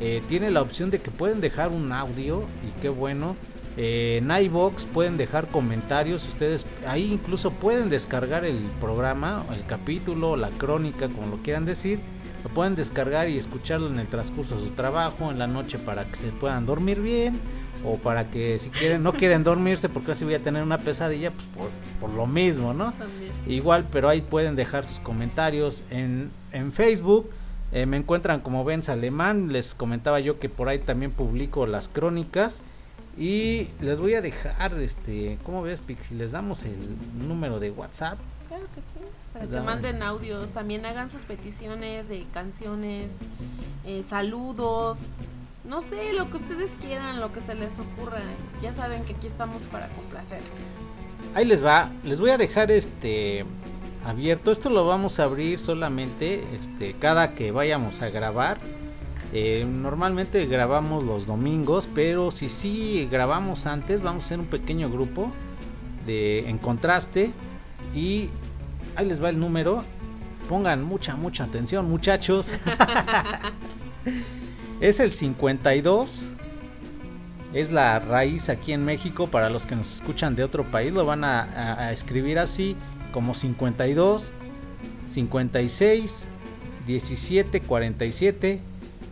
Eh, tiene la opción de que pueden dejar un audio y qué bueno. Eh, en iBox pueden dejar comentarios. Ustedes ahí incluso pueden descargar el programa, el capítulo, la crónica, como lo quieran decir. Lo pueden descargar y escucharlo en el transcurso de su trabajo, en la noche para que se puedan dormir bien o para que si quieren no quieren dormirse porque así voy a tener una pesadilla, pues por, por lo mismo, ¿no? También. Igual, pero ahí pueden dejar sus comentarios en, en Facebook. eh, me encuentran como Benz Alemán. Les comentaba yo que por ahí también publico las crónicas. Y les voy a dejar, este, ¿cómo ves, Pixi? Les damos el número de WhatsApp. Claro que sí. Para que manden audios, también hagan sus peticiones de canciones, eh, saludos, No sé, lo que ustedes quieran, lo que se les ocurra. Ya saben que aquí estamos para complacerlos. Ahí les va, les voy a dejar este abierto. Esto lo vamos a abrir solamente este cada que vayamos a grabar. Eh, normalmente grabamos los domingos, pero si sí grabamos antes, vamos a hacer un pequeño grupo de en contraste y ahí les va el número. Pongan mucha mucha atención, muchachos. es el 52 es la raíz aquí en México. Para los que nos escuchan de otro país, lo van a, escribir así: como 52, 56, 17, 47,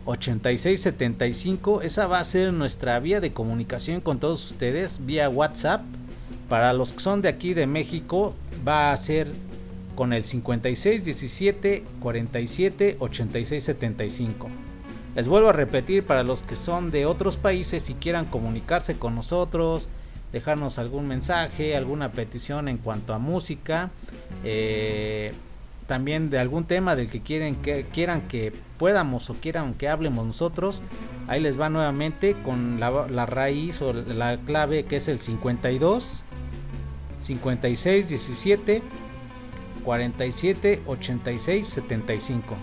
86, 75. Esa va a ser nuestra vía de comunicación con todos ustedes vía WhatsApp. Para los que son de aquí de México, va a ser con el 56, 17, 47, 86, 75. Les vuelvo a repetir para los que son de otros países y quieran comunicarse con nosotros, dejarnos algún mensaje, alguna petición en cuanto a música, eh, también de algún tema del que quieren que quieran que podamos o quieran que hablemos nosotros. Ahí les va nuevamente con la, la raíz o la clave que es el 52 56 17 47 86 75.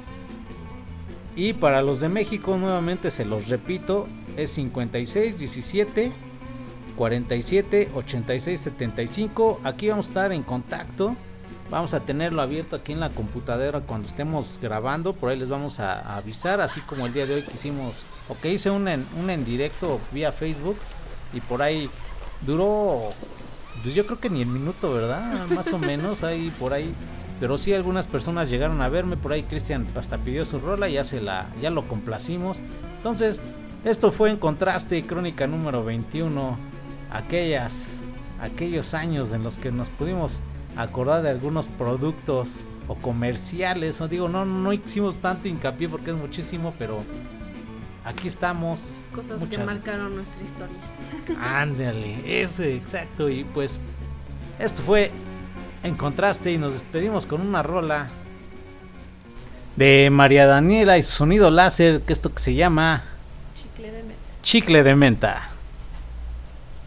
Y para los de México, nuevamente se los repito, es 56 17 47 86 75. Aquí vamos a estar en contacto. Vamos a tenerlo abierto aquí en la computadora cuando estemos grabando. Por ahí les vamos a, avisar, así como el día de hoy que hicimos, o que hice un en, un en directo vía Facebook. Y por ahí duró, pues yo creo que ni el minuto, ¿verdad? Más o menos, ahí por ahí. Pero sí algunas personas llegaron a verme, por ahí Cristian hasta pidió su rola y ya se la, ya lo complacimos. Entonces, esto fue en contraste, crónica número 21. Aquellas, aquellos años en los que nos pudimos acordar de algunos productos o comerciales. No digo, no, no hicimos tanto hincapié porque es muchísimo, pero aquí estamos. Cosas que marcaron nuestra historia. Ándale, eso, exacto. Y pues esto fue en contraste y nos despedimos con una rola de María Daniela y su sonido láser, que esto que se llama Chicle de menta. chicle de menta.